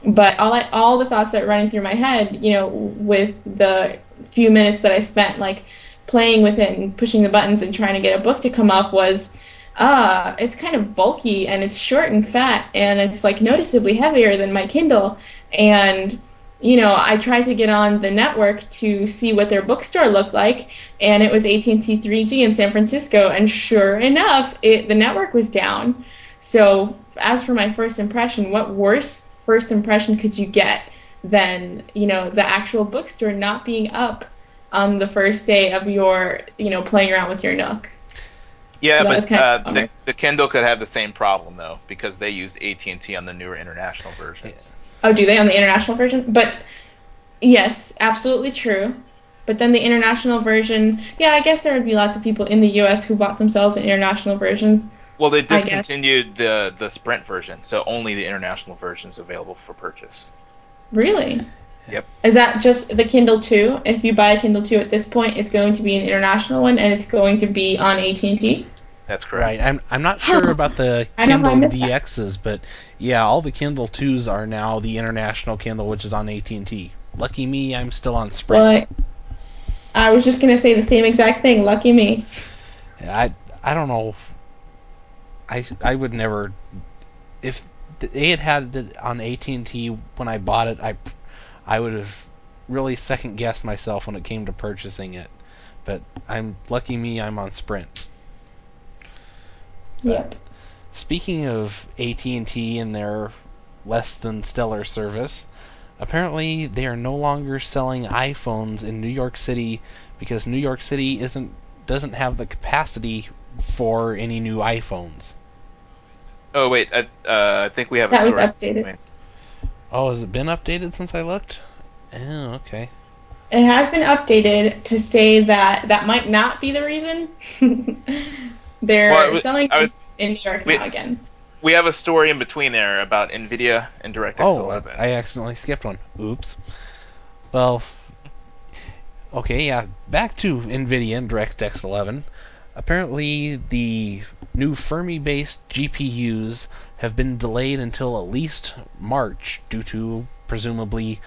But all I, all the thoughts that were running through my head, you know, with the few minutes that I spent like playing with it and pushing the buttons and trying to get a book to come up was, ah, it's kind of bulky and it's short and fat and it's like noticeably heavier than my Kindle. And you know, I tried to get on the network to see what their bookstore looked like, and it was AT&T 3G in San Francisco, and sure enough, it, the network was down. So, as for my first impression, what worse first impression could you get than you know the actual bookstore not being up on the first day of your you know playing around with your Nook? Yeah, So but uh, of the, the Kindle could have the same problem though because they used AT and T on the newer international version. Oh, do they on the international version? But yes, absolutely true. But then the international version, yeah, I guess there would be lots of people in the U.S. who bought themselves an international version. Well, they discontinued the the Sprint version, so only the international version is available for purchase. Really? Yep. Is that just the Kindle 2? If you buy a Kindle 2 at this point, it's going to be an international one, and it's going to be on AT&T. That's correct. Right. I'm I'm not sure about the I know how I Kindle missed that. DXs, but yeah, all the Kindle 2s are now the international Kindle, which is on AT&T. Lucky me, I'm still on Sprint. Well, I, I was just going to say the same exact thing. Lucky me. I I don't know. I I would never if they had had it on AT&T when I bought it, I I would have really second guessed myself when it came to purchasing it. But I'm lucky me, I'm on Sprint. Yep. Speaking of AT&T and their less than stellar service, apparently they are no longer selling iPhones in New York City because New York City isn't doesn't have the capacity for any new iPhones. Oh wait, I, uh, I think we have a That was story. updated. Oh, has it been updated since I looked? Oh, okay. It has been updated to say that that might not be the reason. They're Well, was- selling was- in New York we- now again. We have a story in between there about Nvidia and DirectX Oh, uh, 11. I, I accidentally skipped one. Oops. Well, okay, yeah. Back to NVIDIA and DirectX 11. Apparently, the new Fermi-based GPUs have been delayed until at least March due to presumably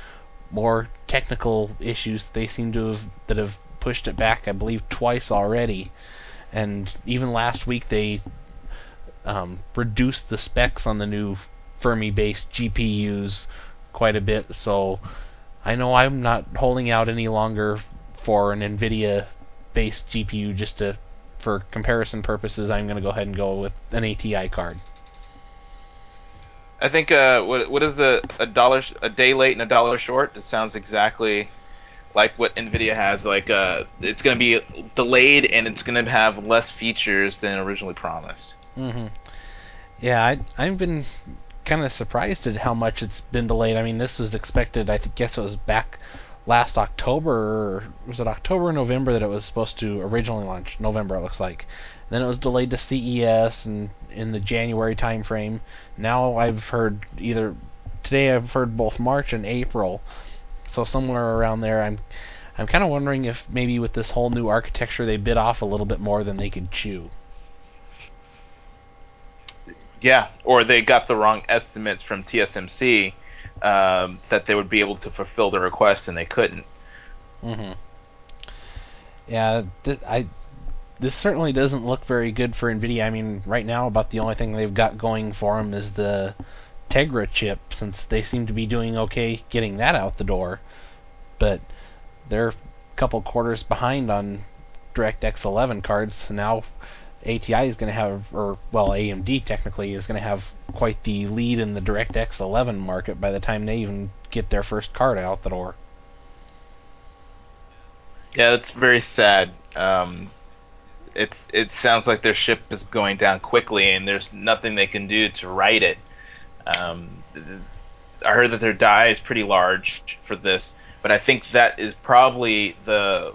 more technical issues. They seem to have that have pushed it back, I believe, twice already. And even last week, they um, reduced the specs on the new Fermi-based GPUs quite a bit. So I know I'm not holding out any longer for an NVIDIA-based GPU just to, for comparison purposes. I'm going to go ahead and go with an ATI card. I think uh, what what is the a dollar a day late and a dollar short? It sounds exactly like what Nvidia has. Like uh, it's going to be delayed and it's going to have less features than originally promised. hmm Yeah, I, I've been kind of surprised at how much it's been delayed. I mean, this was expected. I guess it was back last October. Was it October or November that it was supposed to originally launch? November, it looks like. Then it was delayed to CES and in the January timeframe. Now I've heard either today I've heard both March and April. So somewhere around there, I'm I'm kind of wondering if maybe with this whole new architecture they bit off a little bit more than they could chew. Yeah, or they got the wrong estimates from TSMC um, that they would be able to fulfill the request and they couldn't. Mm-hmm. Yeah, th- I. This certainly doesn't look very good for Nvidia. I mean, right now, about the only thing they've got going for them is the Tegra chip, since they seem to be doing okay getting that out the door. But they're a couple quarters behind on DirectX 11 cards. Now ATI is going to have, or well, AMD technically is going to have quite the lead in the DirectX 11 market by the time they even get their first card out the door. Yeah, that's very sad. Um, it's it sounds like their ship is going down quickly, and there's nothing they can do to right it. Um, I heard that their die is pretty large for this, but I think that is probably the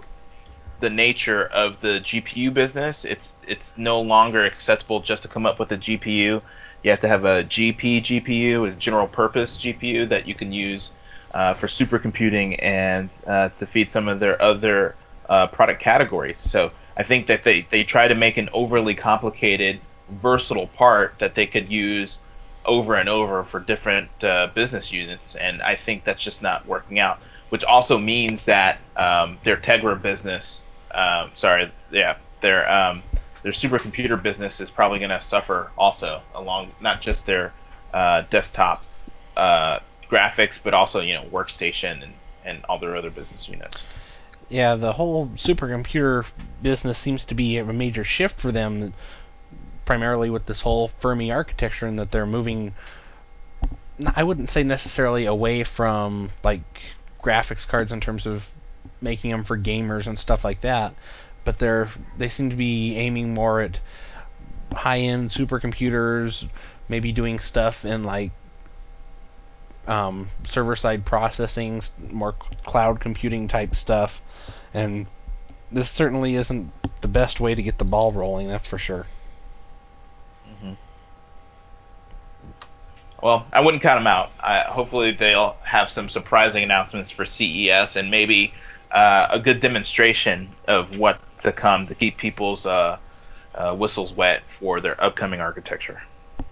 the nature of the GPU business. It's it's no longer acceptable just to come up with a GPU. You have to have a GP GPU, a general purpose GPU that you can use uh, for supercomputing and uh, to feed some of their other uh, product categories. So I think that they, they try to make an overly complicated, versatile part that they could use over and over for different uh, business units, and I think that's just not working out. Which also means that um, their Tegra business, um, sorry, yeah, their um, their supercomputer business is probably going to suffer also, along not just their uh, desktop uh, graphics, but also you know workstation and, and all their other business units. Yeah, the whole supercomputer business seems to be a major shift for them, primarily with this whole Fermi architecture, and that they're moving. I wouldn't say necessarily away from like graphics cards in terms of making them for gamers and stuff like that, but they're they seem to be aiming more at high-end supercomputers, maybe doing stuff in like um, server-side processing, more cloud computing type stuff, and this certainly isn't the best way to get the ball rolling. That's for sure. Mm-hmm. Well, I wouldn't count them out. Hopefully, they'll have some surprising announcements for CES and maybe uh, a good demonstration of what to come to keep people's uh, uh, whistles wet for their upcoming architecture.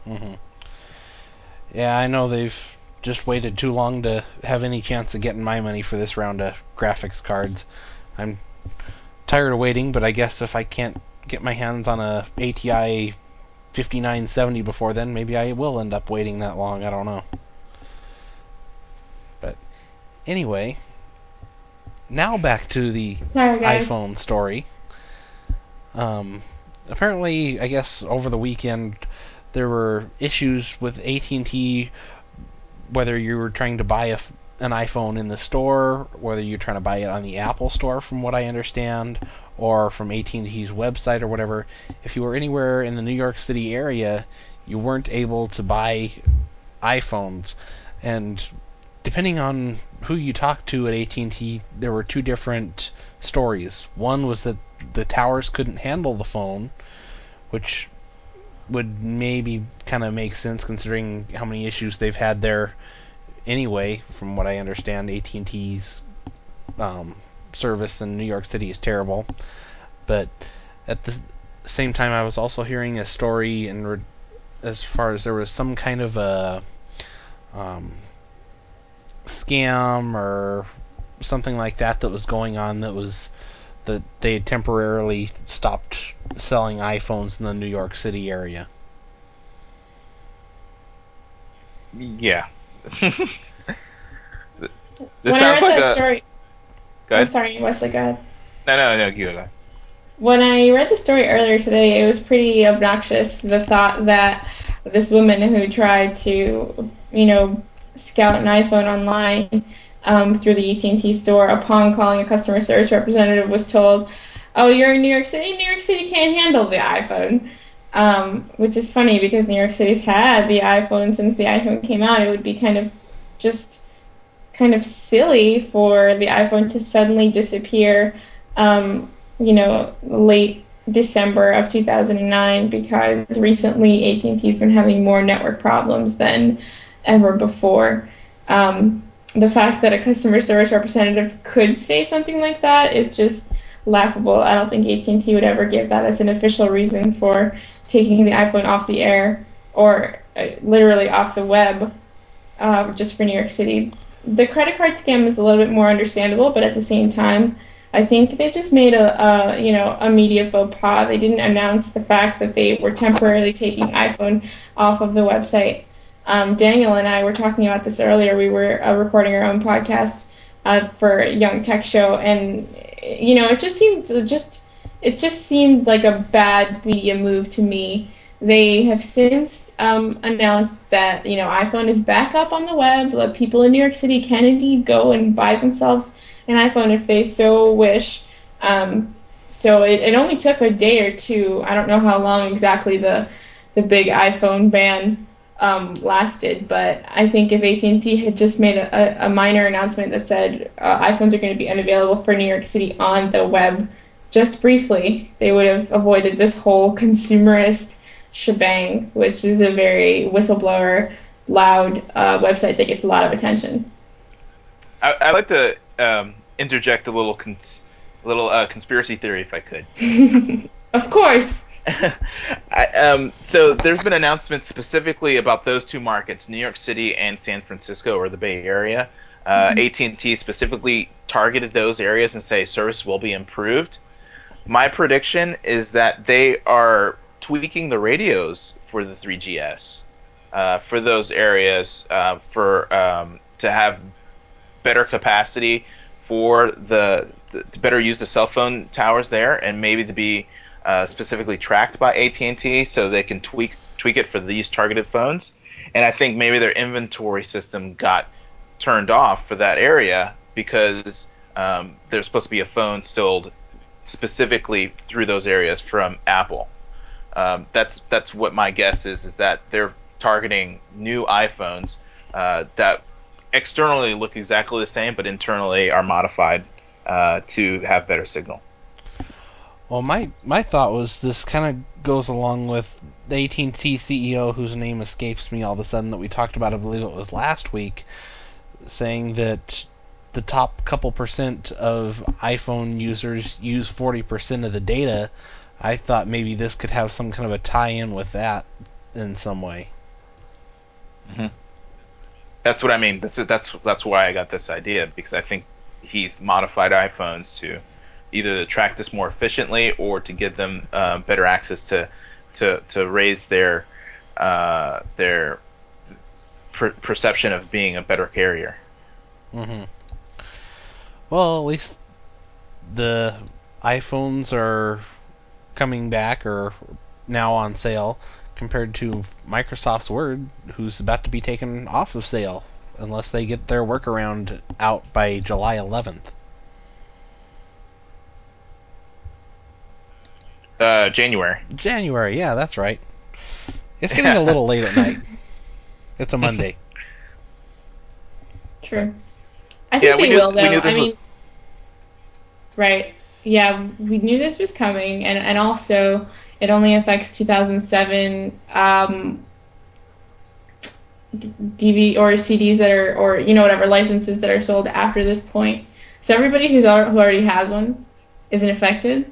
Mm-hmm. Yeah, I know they've just waited too long to have any chance of getting my money for this round of graphics cards. I'm tired of waiting, but I guess if I can't get my hands on a ATI 5970 before then, maybe I will end up waiting that long. I don't know. But anyway, now back to the Sorry, iPhone story. Um, apparently, I guess over the weekend there were issues with AT&T whether you were trying to buy a, an iPhone in the store, whether you're trying to buy it on the Apple Store, from what I understand, or from AT&T's website or whatever. If you were anywhere in the New York City area, you weren't able to buy iPhones, and depending on who you talked to at AT&T, there were two different stories. One was that the towers couldn't handle the phone, which would maybe kind of make sense considering how many issues they've had there anyway. From what I understand, AT&T's um, service in New York City is terrible. But at the same time, I was also hearing a story in re- as far as there was some kind of a um, scam or something like that that was going on that was that they had temporarily stopped selling iPhones in the New York City area. Yeah. this when I sounds read like that a. story, Go I'm ahead. sorry, Wesley. Go ahead. No, no, no. You go. When I read the story earlier today, it was pretty obnoxious. The thought that this woman who tried to, you know, scout an iPhone online um, through the AT&T store, upon calling a customer service representative, was told, "Oh, you're in New York City. New York City can't handle the iPhone." Um, which is funny because New York City's had the iPhone since the iPhone came out. It would be kind of just kind of silly for the iPhone to suddenly disappear. Um, you know, late December of 2009 because recently AT&T's been having more network problems than ever before. Um, the fact that a customer service representative could say something like that is just laughable. I don't think AT&T would ever give that as an official reason for taking the iPhone off the air or uh, literally off the web uh, just for New York City. The credit card scam is a little bit more understandable, but at the same time, I think they just made a, a you know a media faux pas. They didn't announce the fact that they were temporarily taking iPhone off of the website. Um, Daniel and I were talking about this earlier. We were uh, recording our own podcast uh, for Young Tech Show, and you know it just seemed just it just seemed like a bad media move to me. They have since um, announced that you know iPhone is back up on the web. That people in New York City can indeed go and buy themselves an iPhone if they so wish. Um, so it, it only took a day or two. I don't know how long exactly the the big iPhone ban um, lasted, but I think if AT&T had just made a, a minor announcement that said uh, iPhones are going to be unavailable for New York City on the web, just briefly, they would have avoided this whole Consumerist shebang, which is a very whistleblower, loud uh, website that gets a lot of attention. I, I'd like to um, interject a little cons- little uh, conspiracy theory, if I could. of course. I, um, so there's been announcements specifically about those two markets, New York City and San Francisco, or the Bay Area. Uh, AT&T specifically targeted those areas and say service will be improved. my prediction is that they are tweaking the radios for the 3GS uh, for those areas uh, for um, to have better capacity for the, the, to better use the cell phone towers there and maybe to be uh, specifically tracked by AT&T so they can tweak tweak it for these targeted phones. And I think maybe their inventory system got turned off for that area because um, there's supposed to be a phone sold specifically through those areas from Apple. Um, that's that's what my guess is is that they're targeting new iPhones uh, that externally look exactly the same, but internally are modified uh, to have better signal. Well, my my thought was this kind of goes along with the AT&T CEO, whose name escapes me all of a sudden, that we talked about. I believe it was last week, saying that the top couple percent of iPhone users use 40% of the data. I thought maybe this could have some kind of a tie-in with that in some way. Mm-hmm. That's what I mean. That's that's that's why I got this idea because I think he's modified iPhones to either to track this more efficiently or to give them uh, better access to to to raise their uh, their per- perception of being a better carrier. Mm-hmm. Well, at least the iPhones are coming back or now on sale compared to Microsoft's Word, who's about to be taken off of sale unless they get their workaround out by July 11th. Uh, January. January, yeah, that's right. It's getting a little late at night. It's a Monday. True. I think Yeah, we they knew- will, we though. knew this I mean, was- right. Yeah, we knew this was coming, and, and also it only affects 2007 um, DV or CDs that are, or you know, whatever licenses that are sold after this point. So everybody who's al- who already has one isn't affected.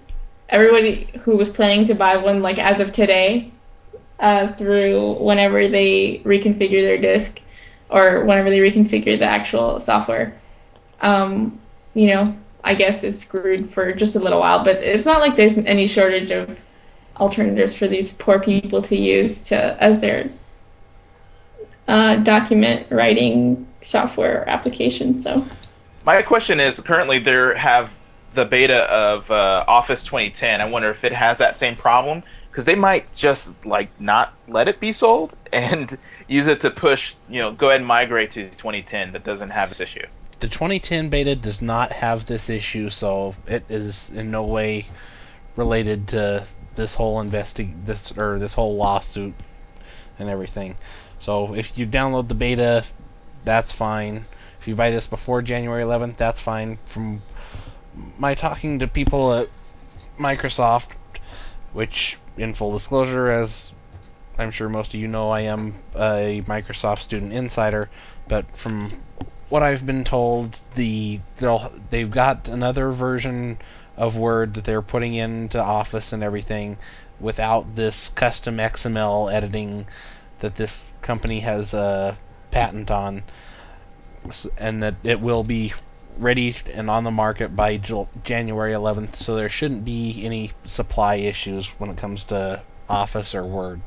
Everybody who was planning to buy one, like as of today, uh, through whenever they reconfigure their disk or whenever they reconfigure the actual software, um, you know, I guess is screwed for just a little while. But it's not like there's any shortage of alternatives for these poor people to use to as their uh, document writing software application. So My question is currently there have the beta of uh, Office 2010. I wonder if it has that same problem because they might just like not let it be sold and use it to push, you know, go ahead and migrate to 2010 that doesn't have this issue. The 2010 beta does not have this issue, so it is in no way related to this whole investi- this or this whole lawsuit and everything. So if you download the beta, that's fine. If you buy this before January 11th, that's fine. From my talking to people at Microsoft, which in full disclosure, as I'm sure most of you know, I am a Microsoft student insider, but from what I've been told, the they'll they've got another version of Word that they're putting into Office and everything without this custom XML editing that this company has a patent on, and that it will be ready and on the market by January 11th. So there shouldn't be any supply issues when it comes to Office or Word.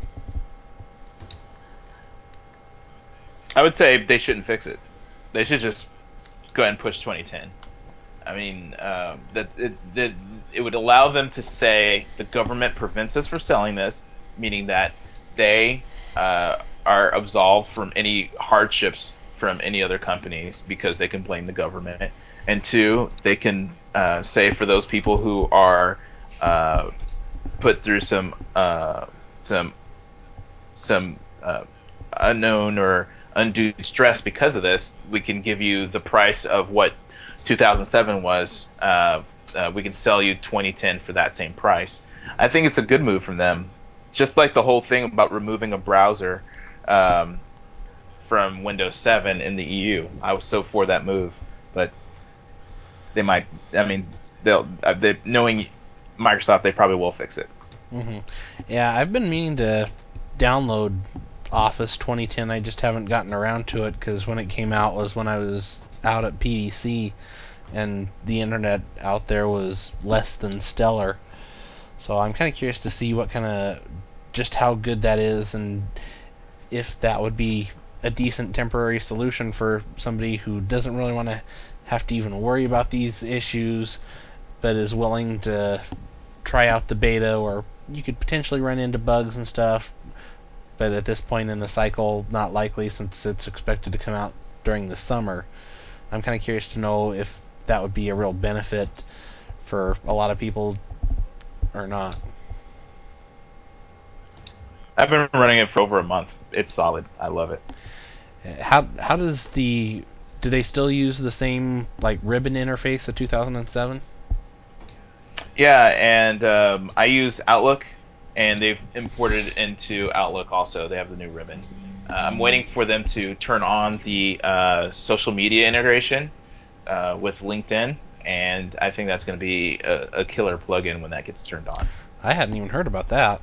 I would say they shouldn't fix it. They should just go ahead and push 2010. I mean, uh, that it, that it would allow them to say the government prevents us from selling this, meaning that they uh, are absolved from any hardships from any other companies because they can blame the government. And two, they can uh, say for those people who are uh, put through some uh, some some uh, unknown or undue stress because of this, we can give you the price of what 2007 was. Uh, uh, we can sell you 2010 for that same price. I think it's a good move from them. Just like the whole thing about removing a browser um, from Windows 7 in the EU. I was so for that move, but they might. I mean, they'll. Uh, they, knowing Microsoft, they probably will fix it. Mm-hmm. Yeah, I've been meaning to download Office 2010. I just haven't gotten around to it because when it came out was when I was out at PDC, and the internet out there was less than stellar. So I'm kind of curious to see what kind of just how good that is and if that would be a decent temporary solution for somebody who doesn't really want to have to even worry about these issues but is willing to try out the beta or you could potentially run into bugs and stuff but at this point in the cycle not likely since it's expected to come out during the summer i'm kind of curious to know if that would be a real benefit for a lot of people or not I've been running it for over a month. It's solid. I love it. how how does the do they still use the same like ribbon interface of 2007 Yeah, and um, I use Outlook, and they've imported it into Outlook also. They have the new ribbon. Uh, I'm waiting for them to turn on the uh, social media integration uh, with LinkedIn, and I think that's going to be a, a killer plugin when that gets turned on. i hadn't even heard about that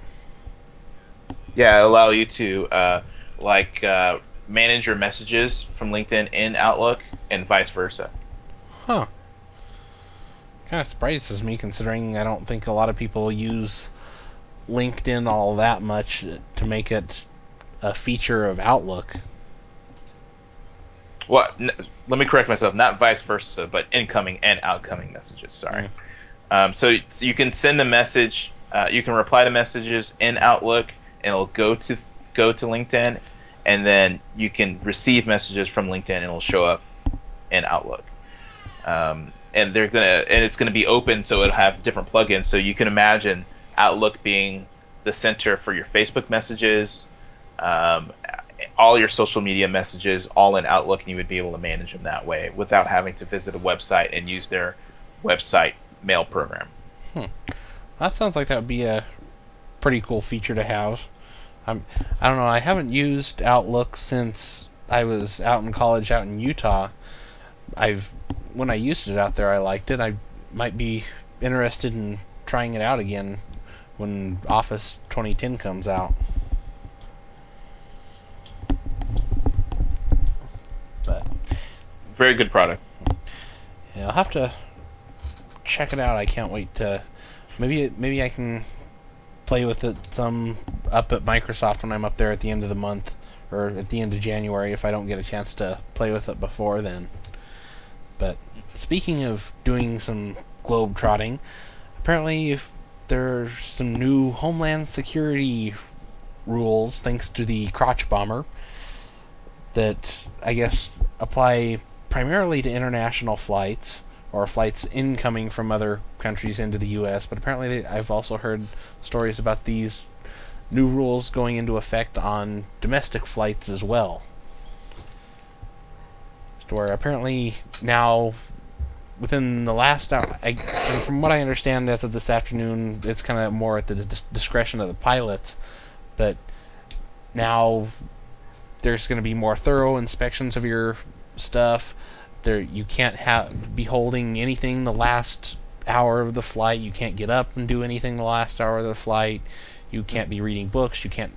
Yeah, allow you to uh, like uh, manage your messages from LinkedIn in Outlook, and vice versa. Huh. Kind of surprises me considering I don't think a lot of people use LinkedIn all that much to make it a feature of Outlook. Well, n- let me correct myself. Not vice versa, but incoming and outgoing messages. Sorry. Um, so, so you can send a message. Uh, you can reply to messages in Outlook, and it'll go to go to LinkedIn, and then you can receive messages from LinkedIn, and it'll show up in Outlook. Um, and they're gonna and it's gonna be open, so it'll have different plugins. So you can imagine Outlook being the center for your Facebook messages, um, all your social media messages, all in Outlook, and you would be able to manage them that way without having to visit a website and use their website mail program. That sounds like that would be a pretty cool feature to have. I'm, I don't know. I haven't used Outlook since I was out in college, out in Utah. I've when I used it out there, I liked it. I might be interested in trying it out again when Office 2010 comes out. But Very good product. yeah, I'll have to check it out. I can't wait to maybe maybe I can play with it some up at Microsoft when I'm up there at the end of the month or at the end of January if I don't get a chance to play with it before then. But speaking of doing some globe trotting, apparently if there's some new Homeland Security rules thanks to the crotch bomber that I guess apply primarily to international flights or flights incoming from other countries into the U.S. But apparently, I've also heard stories about these new rules going into effect on domestic flights as well. To where apparently now, within the last hour, I, and from what I understand as of this afternoon, it's kind of more at the dis- discretion of the pilots. But now there's going to be more thorough inspections of your stuff. There, you can't have be holding anything the last hour of the flight. You can't get up and do anything the last hour of the flight. You can't be reading books. You can't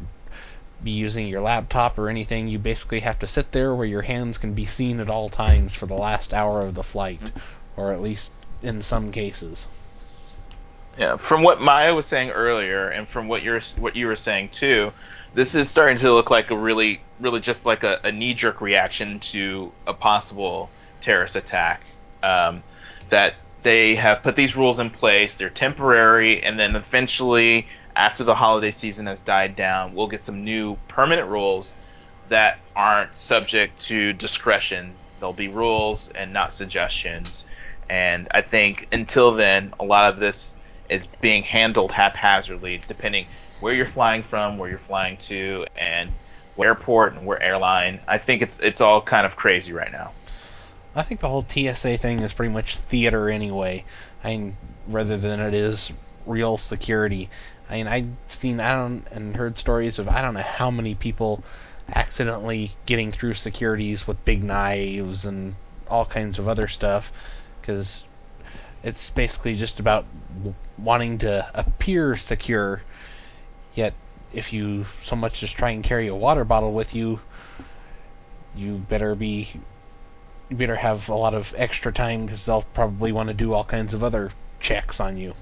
be using your laptop or anything. You basically have to sit there where your hands can be seen at all times for the last hour of the flight, or at least in some cases. Yeah, from what Maya was saying earlier, and from what you're what you were saying too, this is starting to look like a really, really just like a, a knee jerk reaction to a possible terrorist attack. Um, that they have put these rules in place. They're temporary, and then eventually, after the holiday season has died down, we'll get some new permanent rules that aren't subject to discretion. There'll be rules and not suggestions. And I think until then, a lot of this is being handled haphazardly, depending where you're flying from, where you're flying to, and what airport and where airline. I think it's it's all kind of crazy right now. I think the whole TSA thing is pretty much theater anyway. I mean, rather than it is real security. I mean, I've seen I don't and heard stories of I don't know how many people accidentally getting through securities with big knives and all kinds of other stuff because it's basically just about wanting to appear secure. Yet, if you so much as try and carry a water bottle with you, you better be you better have a lot of extra time because they'll probably want to do all kinds of other checks on you.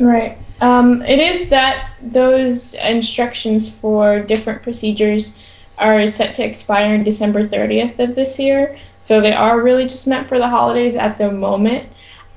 Right. Um, it is that those instructions for different procedures are set to expire on December 30th of this year. So they are really just meant for the holidays at the moment.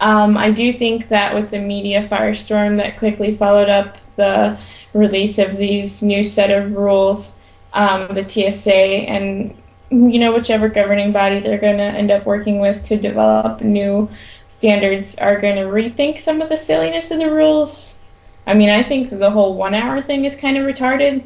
Um, I do think that with the media firestorm that quickly followed up the release of these new set of rules, um, the TSA and you know whichever governing body they're going to end up working with to develop new standards are going to rethink some of the silliness of the rules. I mean, I think the whole one hour thing is kind of retarded.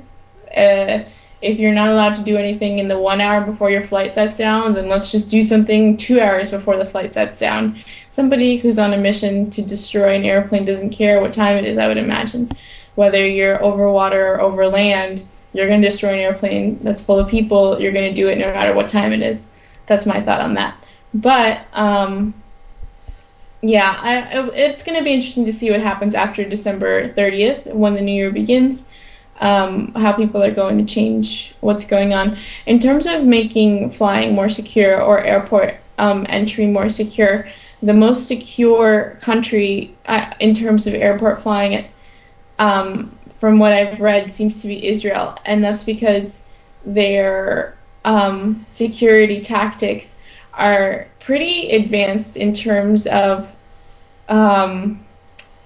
Uh, if you're not allowed to do anything in the one hour before your flight sets down, then let's just do something two hours before the flight sets down. Somebody who's on a mission to destroy an airplane doesn't care what time it is, I would imagine. Whether you're over water or over land, you're going to destroy an airplane that's full of people, you're going to do it no matter what time it is. That's my thought on that. But, um, yeah, I, it's going to be interesting to see what happens after December 30th when the new year begins. Um, how people are going to change what's going on in terms of making flying more secure or airport um, entry more secure. The most secure country uh, in terms of airport flying, um, from what I've read, seems to be Israel, and that's because their um, security tactics are pretty advanced in terms of um,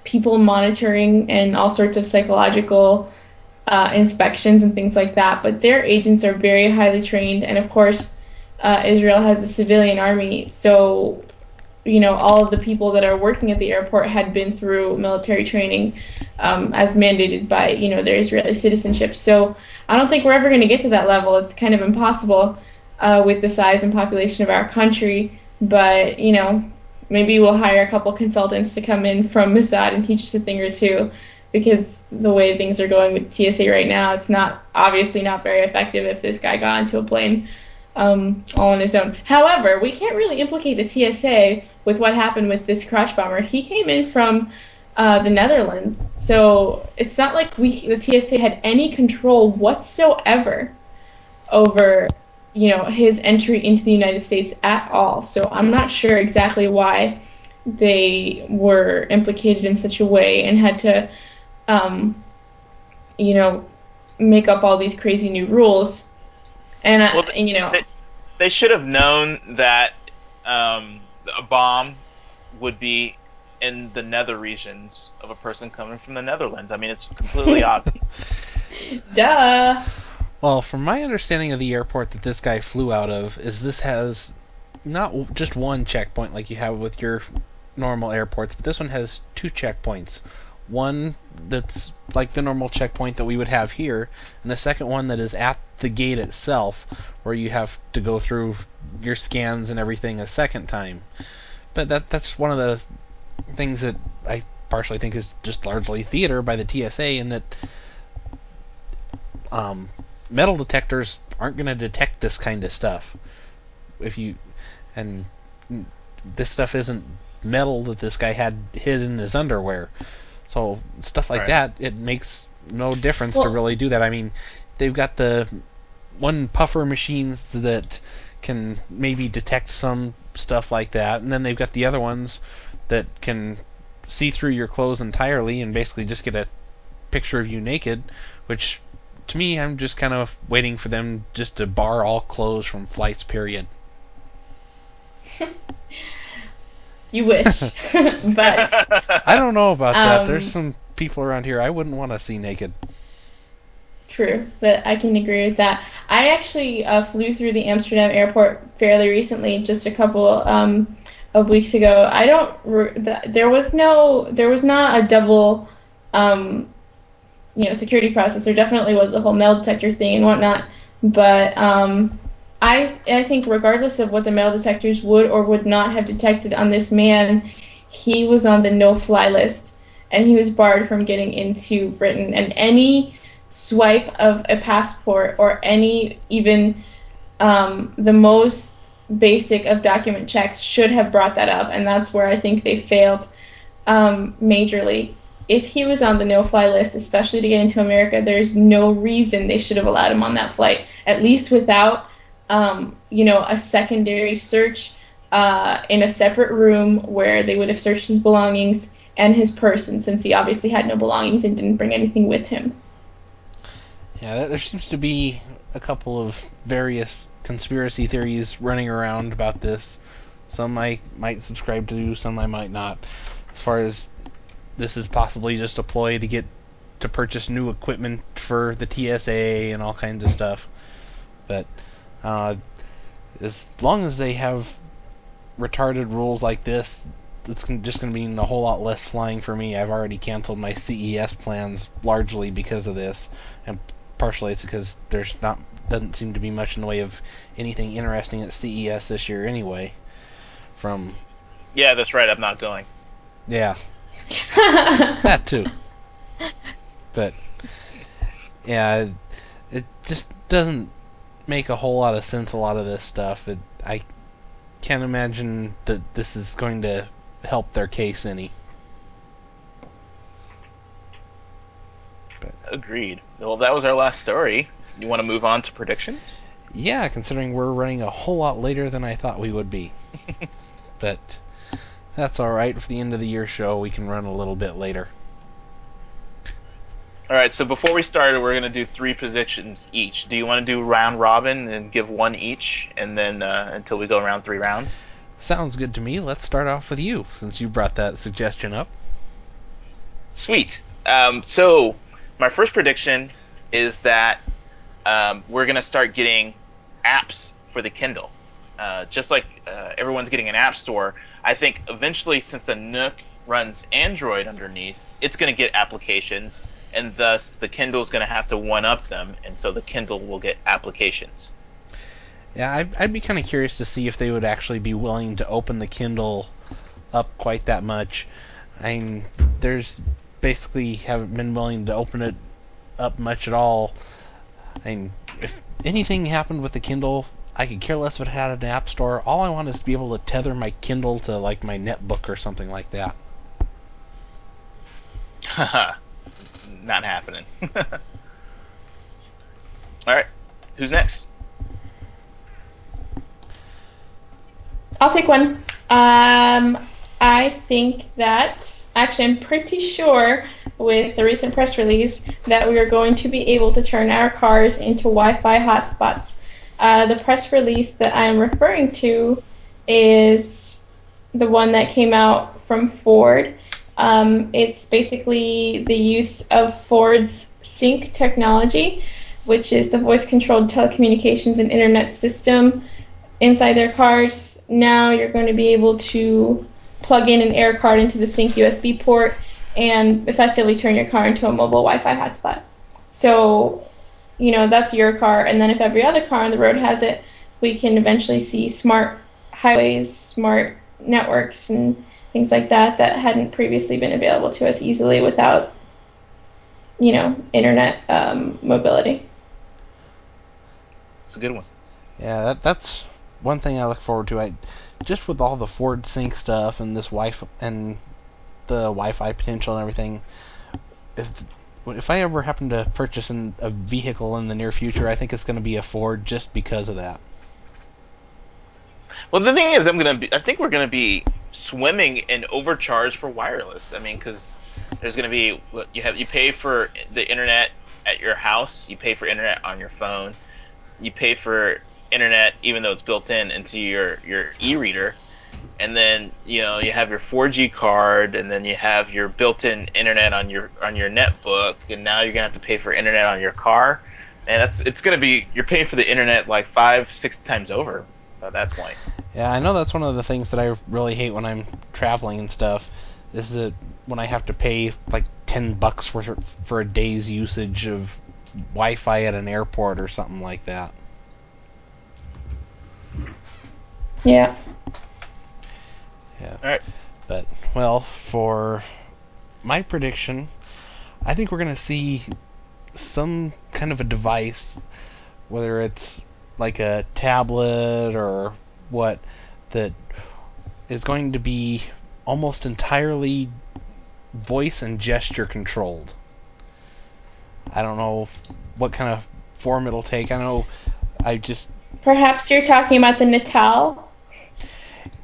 people monitoring and all sorts of psychological uh, inspections and things like that. But their agents are very highly trained, and of course, uh, Israel has a civilian army, so you know all of the people that are working at the airport had been through military training um, as mandated by you know their Israeli citizenship. So I don't think we're ever going to get to that level. It's kind of impossible uh, with the size and population of our country. But you know maybe we'll hire a couple consultants to come in from Mossad and teach us a thing or two because the way things are going with TSA right now, it's not obviously not very effective if this guy got into a plane um, all on his own. However, we can't really implicate the TSA with what happened with this crotch bomber. He came in from uh, the Netherlands, so it's not like we the TSA had any control whatsoever over you know his entry into the United States at all. So I'm not sure exactly why they were implicated in such a way and had to um, you know make up all these crazy new rules. And, I, Well, and you know they, they should have known that um, a bomb would be in the nether regions of a person coming from the Netherlands. I mean, it's completely obvious. duh. Well, from my understanding of the airport that this guy flew out of, is this has not just one checkpoint like you have with your normal airports, but this one has two checkpoints. One that's like the normal checkpoint that we would have here, and the second one that is at the gate itself, where you have to go through your scans and everything a second time. But that that's one of the things that I partially think is just largely theater by the TSA, in that um, metal detectors aren't going to detect this kind of stuff. If you and this stuff isn't metal that this guy had hid in his underwear. So stuff like Right. that, it makes no difference to really do that. I mean, they've got the one puffer machines that can maybe detect some stuff like that, and then they've got the other ones that can see through your clothes entirely and basically just get a picture of you naked, which to me, I'm just kind of waiting for them just to bar all clothes from flights. Period. You wish, but I don't know about that. Um, There's some people around here I wouldn't want to see naked. True, but I can agree with that. I actually uh, flew through the Amsterdam airport fairly recently, just a couple um, of weeks ago. I don't. Re- there was no. There was not a double, um, you know, security process. There definitely was the whole metal detector thing and whatnot. But um, I I think regardless of what the metal detectors would or would not have detected on this man, he was on the no-fly list, and he was barred from getting into Britain. And any swipe of a passport or any even um, the most basic of document checks should have brought that up, and that's where I think they failed um, majorly. If he was on the no-fly list, especially to get into America, there's no reason they should have allowed him on that flight, at least without um, you know a secondary search uh, in a separate room where they would have searched his belongings and his person, since he obviously had no belongings and didn't bring anything with him. Yeah, there seems to be a couple of various conspiracy theories running around about this. Some I might subscribe to, some I might not. As far as this is possibly just a ploy to get to purchase new equipment for the TSA and all kinds of stuff. But uh, as long as they have retarded rules like this, it's just going to mean a whole lot less flying for me. I've already canceled my CES plans largely because of this, and partially it's because there's not doesn't seem to be much in the way of anything interesting at CES this year anyway. From yeah, that's right. I'm not going. Yeah, that too. But yeah, it just doesn't make a whole lot of sense. A lot of this stuff. It, I can't imagine that this is going to help their case any. But. Agreed. Well, that was our last story. You want to move on to predictions? Yeah, considering we're running a whole lot later than I thought we would be. but that's all right. For the end of the year show, we can run a little bit later. All right. So before we start, we're gonna do three positions each. Do you want to do round robin and give one each, and then uh, until we go around three rounds? Sounds good to me. Let's start off with you, since you brought that suggestion up. Sweet. Um, so my first prediction is that um, we're going to start getting apps for the Kindle. Uh, just like uh, everyone's getting an app store, I think eventually, since the Nook runs Android underneath, it's going to get applications, and thus the Kindle is going to have to one up them, and so the Kindle will get applications. Yeah, I'd, I'd be kind of curious to see if they would actually be willing to open the Kindle up quite that much. I mean, there's basically haven't been willing to open it up much at all. I mean, if anything happened with the Kindle, I could care less if it had an app store. All I want is to be able to tether my Kindle to like my netbook or something like that. Not happening. All right, who's next? I'll take one. Um, I think that actually I'm pretty sure with the recent press release that we are going to be able to turn our cars into Wi-Fi hotspots. Uh, the press release that I'm referring to is the one that came out from Ford. Um, it's basically the use of Ford's sync technology, which is the voice-controlled telecommunications and internet system inside their cars. Now you're going to be able to plug in an air card into the sync USB port and effectively turn your car into a mobile Wi-Fi hotspot. So, you know, that's your car, and then if every other car on the road has it, we can eventually see smart highways, smart networks, and things like that that hadn't previously been available to us easily without, you know, internet um, mobility. It's a good one. Yeah, that, that's one thing I look forward to. I just with all the Ford Sync stuff and this Wi-Fi and the Wi-Fi potential and everything. If if I ever happen to purchase an, a vehicle in the near future, I think it's going to be a Ford just because of that. Well, the thing is, I'm gonna be. I think we're gonna be swimming in overcharge for wireless. I mean, because there's gonna be you have you pay for the internet at your house, you pay for internet on your phone, you pay for internet even though it's built in into your your e-reader and then you know you have your 4G card and then you have your built-in internet on your on your netbook and now you're gonna have to pay for internet on your car and that's it's gonna be you're paying for the internet like five six times over at that point yeah i know that's one of the things that i really hate when i'm traveling and stuff is that when i have to pay like 10 bucks for for a day's usage of wi-fi at an airport or something like that Yeah. Yeah. All right. But well, for my prediction, I think we're gonna see some kind of a device, whether it's like a tablet or what, that is going to be almost entirely voice and gesture controlled. I don't know what kind of form it'll take. I know I just Perhaps you're talking about the Natal.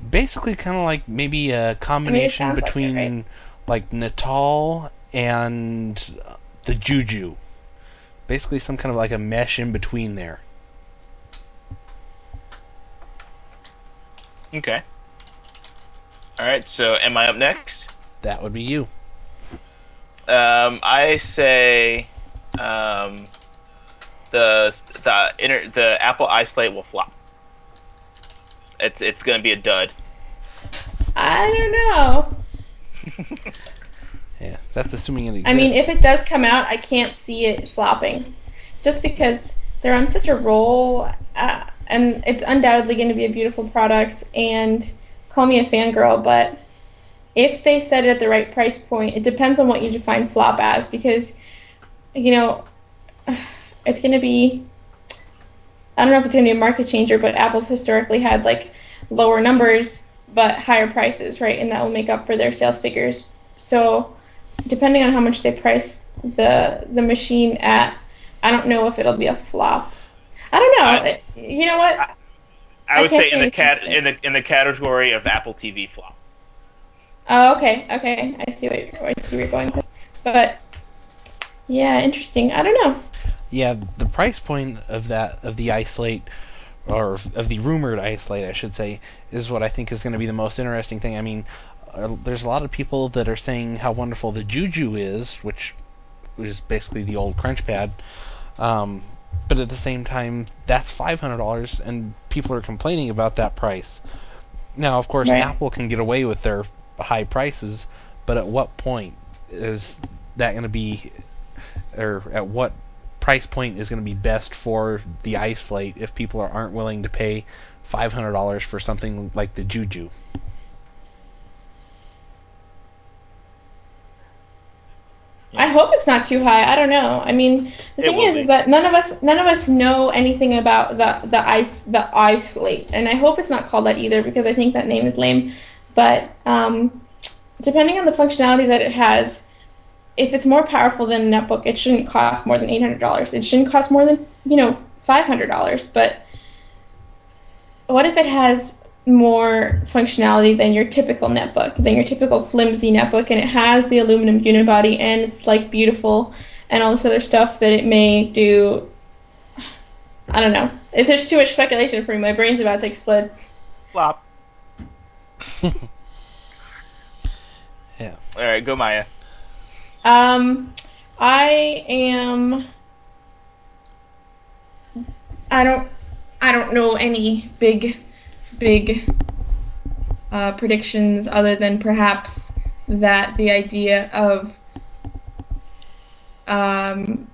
Basically, kind of like maybe a combination I mean, between like right? like Natal and the JooJoo. Basically, some kind of like a mesh in between there. Okay. All right. So, am I up next? That would be you. Um, I say, um, the the inter, the Apple iSlate will flop. It's it's gonna be a dud. I don't know. Yeah, that's assuming it exists. I mean, if it does come out, I can't see it flopping, just because they're on such a roll, uh, and it's undoubtedly going to be a beautiful product. And call me a fangirl, but if they set it at the right price point, it depends on what you define flop as, because you know it's going to be. I don't know if it's going to be a market changer, but Apple's historically had like lower numbers but higher prices, right? And that will make up for their sales figures. So depending on how much they price the the machine at, I don't know if it'll be a flop. I don't know. I- you know what? I would can't say say in the cat in the in the category of Apple TV flop. Oh, okay, okay. I see what you're, I see where you're going. with. But yeah, interesting. I don't know. yeah, the price point of that of the iSlate or of the rumored iSlate, I should say, is what I think is going to be the most interesting thing. I mean, uh, there's a lot of people that are saying how wonderful the JooJoo is, which is basically the old CrunchPad. Um, but at the same time, that's five hundred dollars, and people are complaining about that price. Now, of course, Right. Apple can get away with their high prices, but at what point is that going to be, or at what price point is going to be best for the iSlate if people are, aren't willing to pay five hundred dollars for something like the JooJoo? I hope it's not too high. I don't know. I mean, the It thing is, be. is that none of us, none of us know anything about the the ice, the iSlate, and I hope it's not called that either because I think that name is lame. But um, depending on the functionality that it has, if it's more powerful than a netbook, it shouldn't cost more than eight hundred dollars. It shouldn't cost more than you know five hundred dollars. But what if it has more functionality than your typical netbook, than your typical flimsy netbook, and it has the aluminum unibody and it's like beautiful and all this other stuff that it may do? I don't know. If there's too much speculation for me, my brain's about to explode. Flop. Yeah. All right, go Maya. Um, I am. I don't. I don't know any big, big uh, predictions other than perhaps that the idea of um,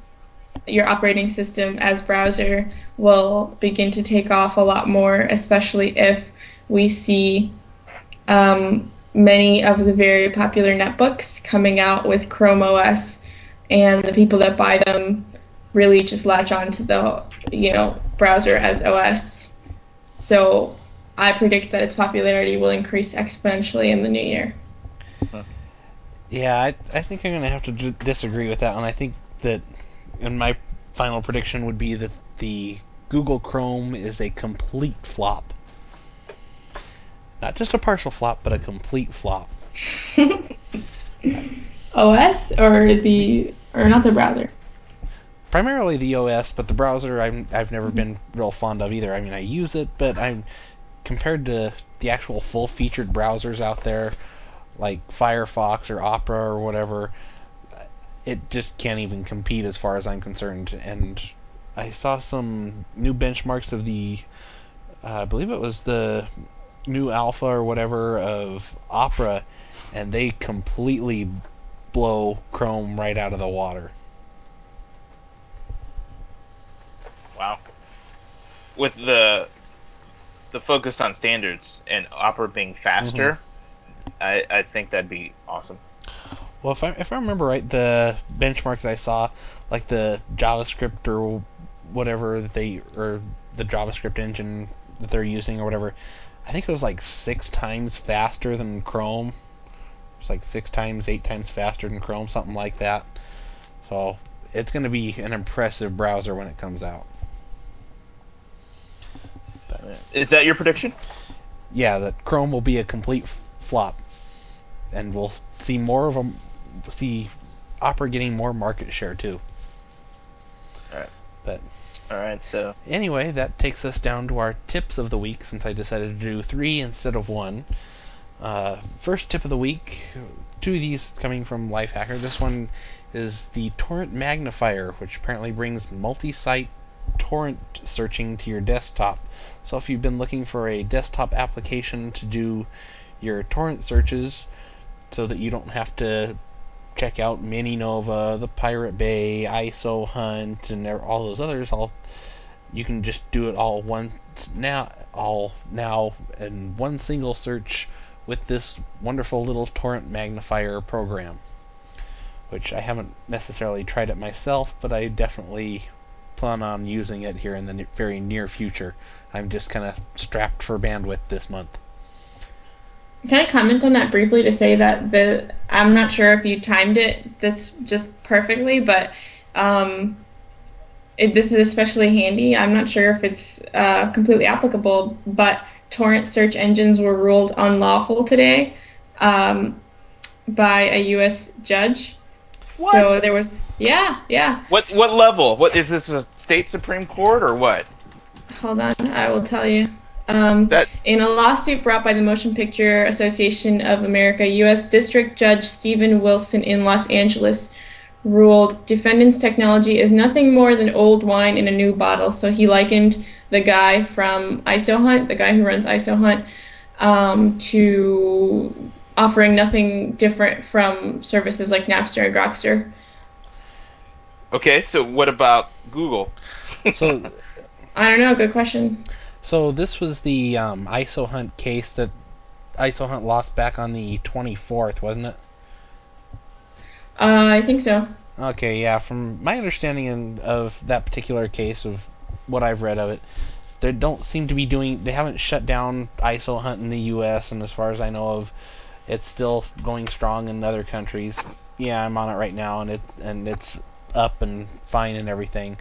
your operating system as browser will begin to take off a lot more, especially if we see um, many of the very popular netbooks coming out with Chrome OS, and the people that buy them really just latch on to the you know browser as OS. So I predict that its popularity will increase exponentially in the new year. Yeah, I, I think I'm going to have to d- disagree with that one. I think that, and my final prediction would be that the Google Chrome is a complete flop. Not just a partial flop, but a complete flop. OS or the or not the browser. Primarily the OS, but the browser I'm, I've never been real fond of either. I mean, I use it, but I'm compared to the actual full-featured browsers out there, like Firefox or Opera or whatever, it just can't even compete as far as I'm concerned. And I saw some new benchmarks of the, uh, I believe it was the new alpha or whatever of Opera, and they completely blow Chrome right out of the water. Wow. With the the focus on standards and Opera being faster, mm-hmm. I, I think that'd be awesome. Well, if I if I remember right, the benchmark that I saw, like the JavaScript or whatever that they or the JavaScript engine that they're using or whatever, I think it was like six times faster than Chrome. It's like six times, eight times faster than Chrome, something like that. So it's going to be an impressive browser when it comes out. Is that your prediction? Yeah, that Chrome will be a complete flop. and we'll see more of them. See Opera getting more market share too. All right. But All right. So anyway, that takes us down to our tips of the week since I decided to do three instead of one. Uh, first tip of the week, two of these coming from Lifehacker. This one is the Torrent Magnifier, which apparently brings multi-site torrent searching to your desktop. So if you've been looking for a desktop application to do your torrent searches so that you don't have to check out MiniNova, the Pirate Bay, isoHunt, and all those others, all you can just do it all once now, all now in one single search with this wonderful little torrent magnifier program. Which I haven't necessarily tried it myself, but I definitely plan on using it here in the very near future. I'm just kind of strapped for bandwidth this month. Can I comment on that briefly to say that the I'm not sure if you timed it this just perfectly, but um, it, this is especially handy. I'm not sure if it's uh, completely applicable, but torrent search engines were ruled unlawful today um, by a U.S. judge. What? So there was, yeah, yeah. what what level? What is this a state supreme court or what? Hold on, I will tell you. Um, That in a lawsuit brought by the Motion Picture Association of America, U.S. District Judge Stephen Wilson in Los Angeles ruled defendant's technology is nothing more than old wine in a new bottle. So he likened the guy from isoHunt, the guy who runs isoHunt, um, to offering nothing different from services like Napster and Grokster. Okay. So what about Google? So I don't know. Good question. So this was the um, isoHunt case that isoHunt lost back on the 24th, wasn't it? Uh, I think so. Okay, yeah. From my understanding of that particular case, of what I've read of it, they don't seem to be doing. They haven't shut down isoHunt in the U.S. and as far as I know of, it's still going strong in other countries. Yeah, I'm on it right now, and it and it's up and fine and everything.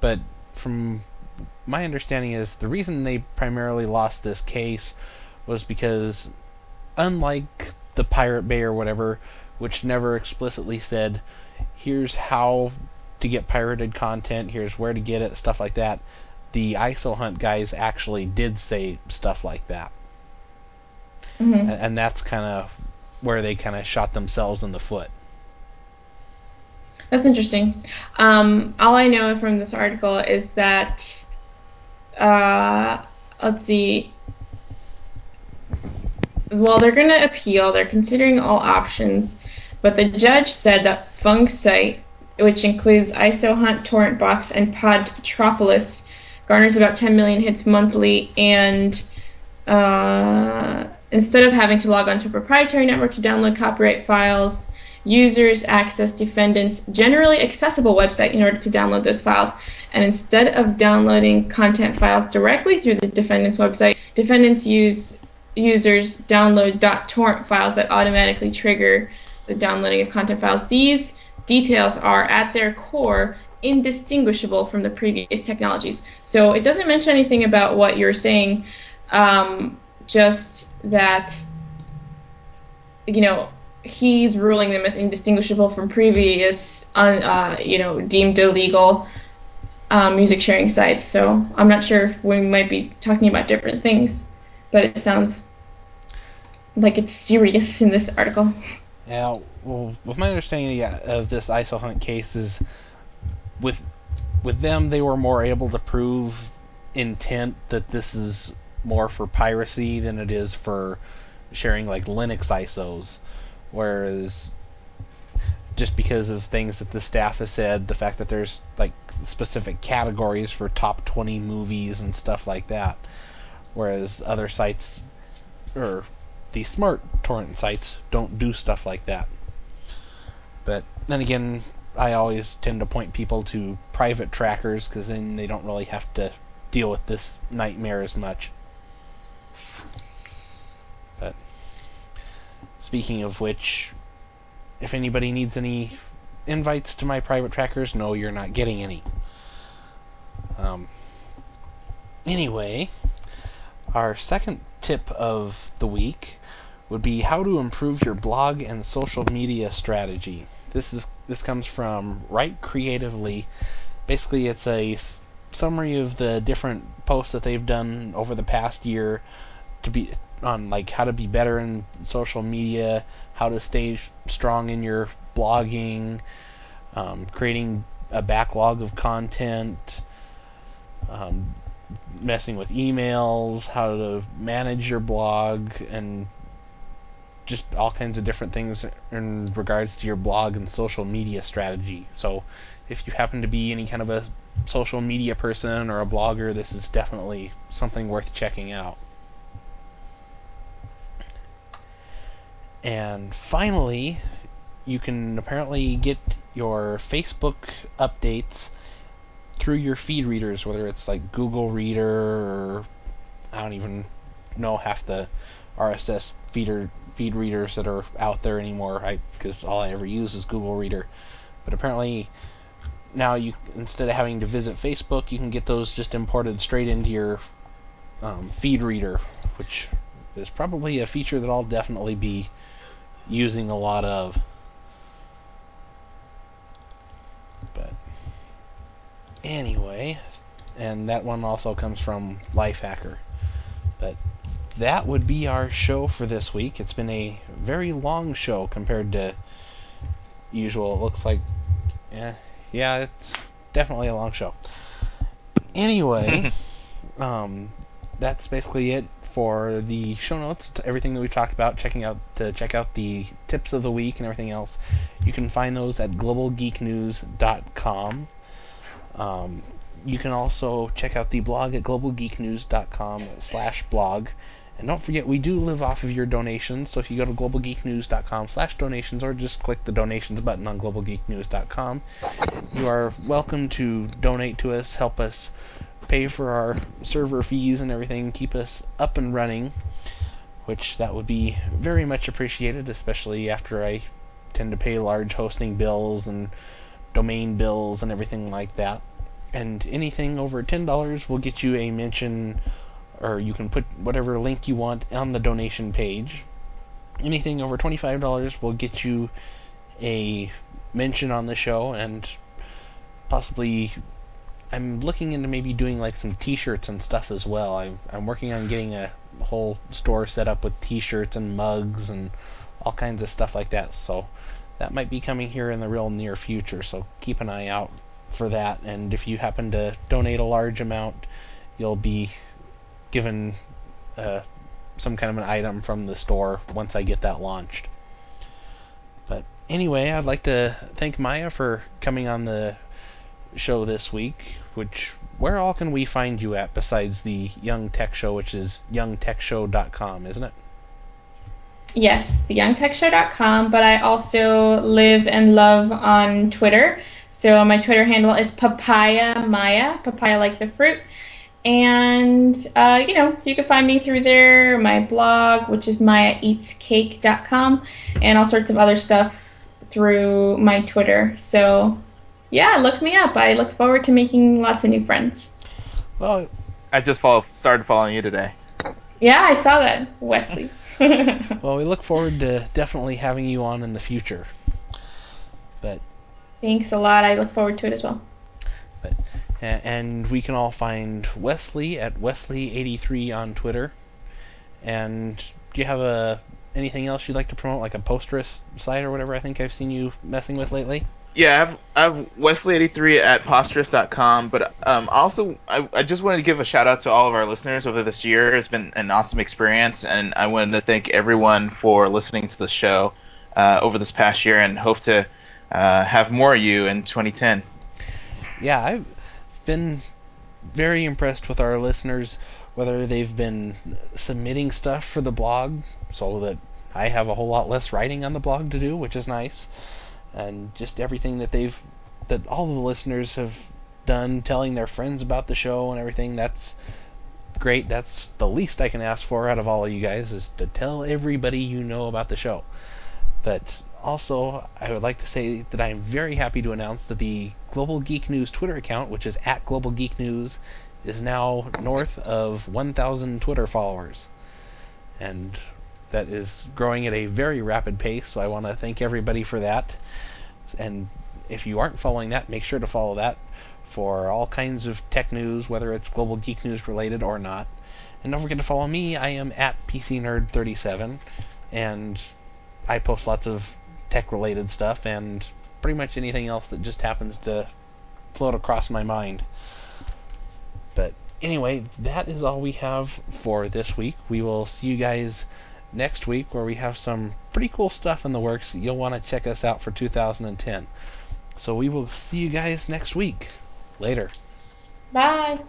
But from my understanding is the reason they primarily lost this case was because unlike the Pirate Bay or whatever, which never explicitly said here's how to get pirated content, here's where to get it, stuff like that. The isoHunt guys actually did say stuff like that. hmm And, and that's kind of where they kind of shot themselves in the foot. That's interesting. Um, all I know from this article is that, uh, let's see. Well, they're going to appeal. They're considering all options, but the judge said that Funksite, which includes isoHunt, Torrent Box, and Podtropolis, garners about 10 million hits monthly, and uh, instead of having to log onto a proprietary network to download copyright files, users access defendants' generally accessible website in order to download those files. And instead of downloading content files directly through the defendant's website, defendants use users download .torrent files that automatically trigger the downloading of content files. These details are at their core indistinguishable from the previous technologies. So it doesn't mention anything about what you're saying, um, just that you know he's ruling them as indistinguishable from previous, uh, you know, deemed illegal um, music sharing sites. So I'm not sure if we might be talking about different things, but it sounds like it's serious in this article. Yeah, well, with my understanding of this isoHunt case is with with them they were more able to prove intent that this is more for piracy than it is for sharing like Linux ISOs, whereas just because of things that the staff has said, the fact that there's like specific categories for top 20 movies and stuff like that, whereas other sites or the smart torrent sites don't do stuff like that. But then again, I always tend to point people to private trackers because then they don't really have to deal with this nightmare as much. Speaking of which, if anybody needs any invites to my private trackers, no, you're not getting any. Um, anyway, our second tip of the week would be how to improve your blog and social media strategy. This is this comes from Write Creatively. Basically, it's a summary of the different posts that they've done over the past year to be on like how to be better in social media, how to stay strong in your blogging, um, creating a backlog of content, um, messing with emails, how to manage your blog, and just all kinds of different things in regards to your blog and social media strategy. So, if you happen to be any kind of a social media person or a blogger, this is definitely something worth checking out. And finally, you can apparently get your Facebook updates through your feed readers, whether it's like Google Reader or I don't even know half the RSS feeder feed readers that are out there anymore. because all I ever use is Google Reader. But apparently now you instead of having to visit Facebook, you can get those just imported straight into your um, feed reader, which is probably a feature that I'll definitely be using a lot of. But anyway, and that one also comes from Lifehacker. But that would be our show for this week. It's been a very long show compared to usual. It looks like, yeah, yeah, it's definitely a long show. Anyway, um, that's basically it for the show notes. Everything that we've talked about, checking out to check out the tips of the week and everything else. You can find those at globalgeeknews.com. Um, you can also check out the blog at globalgeeknews.com slash blog. And don't forget, we do live off of your donations. So if you go to globalgeeknews.com slash donations or just click the donations button on globalgeeknews.com, you are welcome to donate to us, help us pay for our server fees and everything, keep us up and running. Which that would be very much appreciated, especially after I tend to pay large hosting bills and domain bills and everything like that. And anything over $10 will get you a mention or you can put whatever link you want on the donation page. Anything over $25 will get you a mention on the show and possibly I'm looking into maybe doing like some t-shirts and stuff as well. I'm, I'm working on getting a whole store set up with t-shirts and mugs and all kinds of stuff like that. So that might be coming here in the real near future. So keep an eye out for that. And if you happen to donate a large amount, you'll be given uh, some kind of an item from the store once I get that launched. But anyway, I'd like to thank Maya for coming on the show this week. Which where all can we find you at besides the Young Tech Show, which is youngtechshow.com, isn't it? Yes, the theyoungtechshow.com, but I also live and love on Twitter. So my Twitter handle is papaya maya, papaya like the fruit. And, uh, you know, you can find me through there, my blog, which is mayaeatscake.com, and all sorts of other stuff through my Twitter. So, yeah, look me up. I look forward to making lots of new friends. Well, I just follow, started following you today. Yeah, I saw that, Wesley. well, we look forward to definitely having you on in the future. But thanks a lot. I look forward to it as well. But and we can all find Wesley at Wesley83 on Twitter. And do you have a anything else you'd like to promote, like a Posterous site or whatever? I think I've seen you messing with lately. Yeah, I have, I have Wesley83 at Posterous.com, but um, also I, I just wanted to give a shout out to all of our listeners over this year. It's been an awesome experience, and I wanted to thank everyone for listening to the show uh, over this past year, and hope to uh, have more of you in 2010. Yeah, I've been very impressed with our listeners, whether they've been submitting stuff for the blog so that I have a whole lot less writing on the blog to do, which is nice, and just everything that they've that all the listeners have done, telling their friends about the show and everything. That's great. That's the least I can ask for out of all of you guys is to tell everybody you know about the show. But also, I would like to say that I am very happy to announce that the Global Geek News Twitter account, which is at Global Geek News, is now north of 1,000 Twitter followers. And that is growing at a very rapid pace. So I want to thank everybody for that. And if you aren't following that, make sure to follow that for all kinds of tech news, whether it's global geek news related or not. And don't forget to follow me. I am at PCNerd37, and I post lots of tech related stuff and pretty much anything else that just happens to float across my mind. But anyway, that is all we have for this week. We will see you guys next week where we have some pretty cool stuff in the works. You'll want to check us out for 2010. So we will see you guys next week. Later. Bye.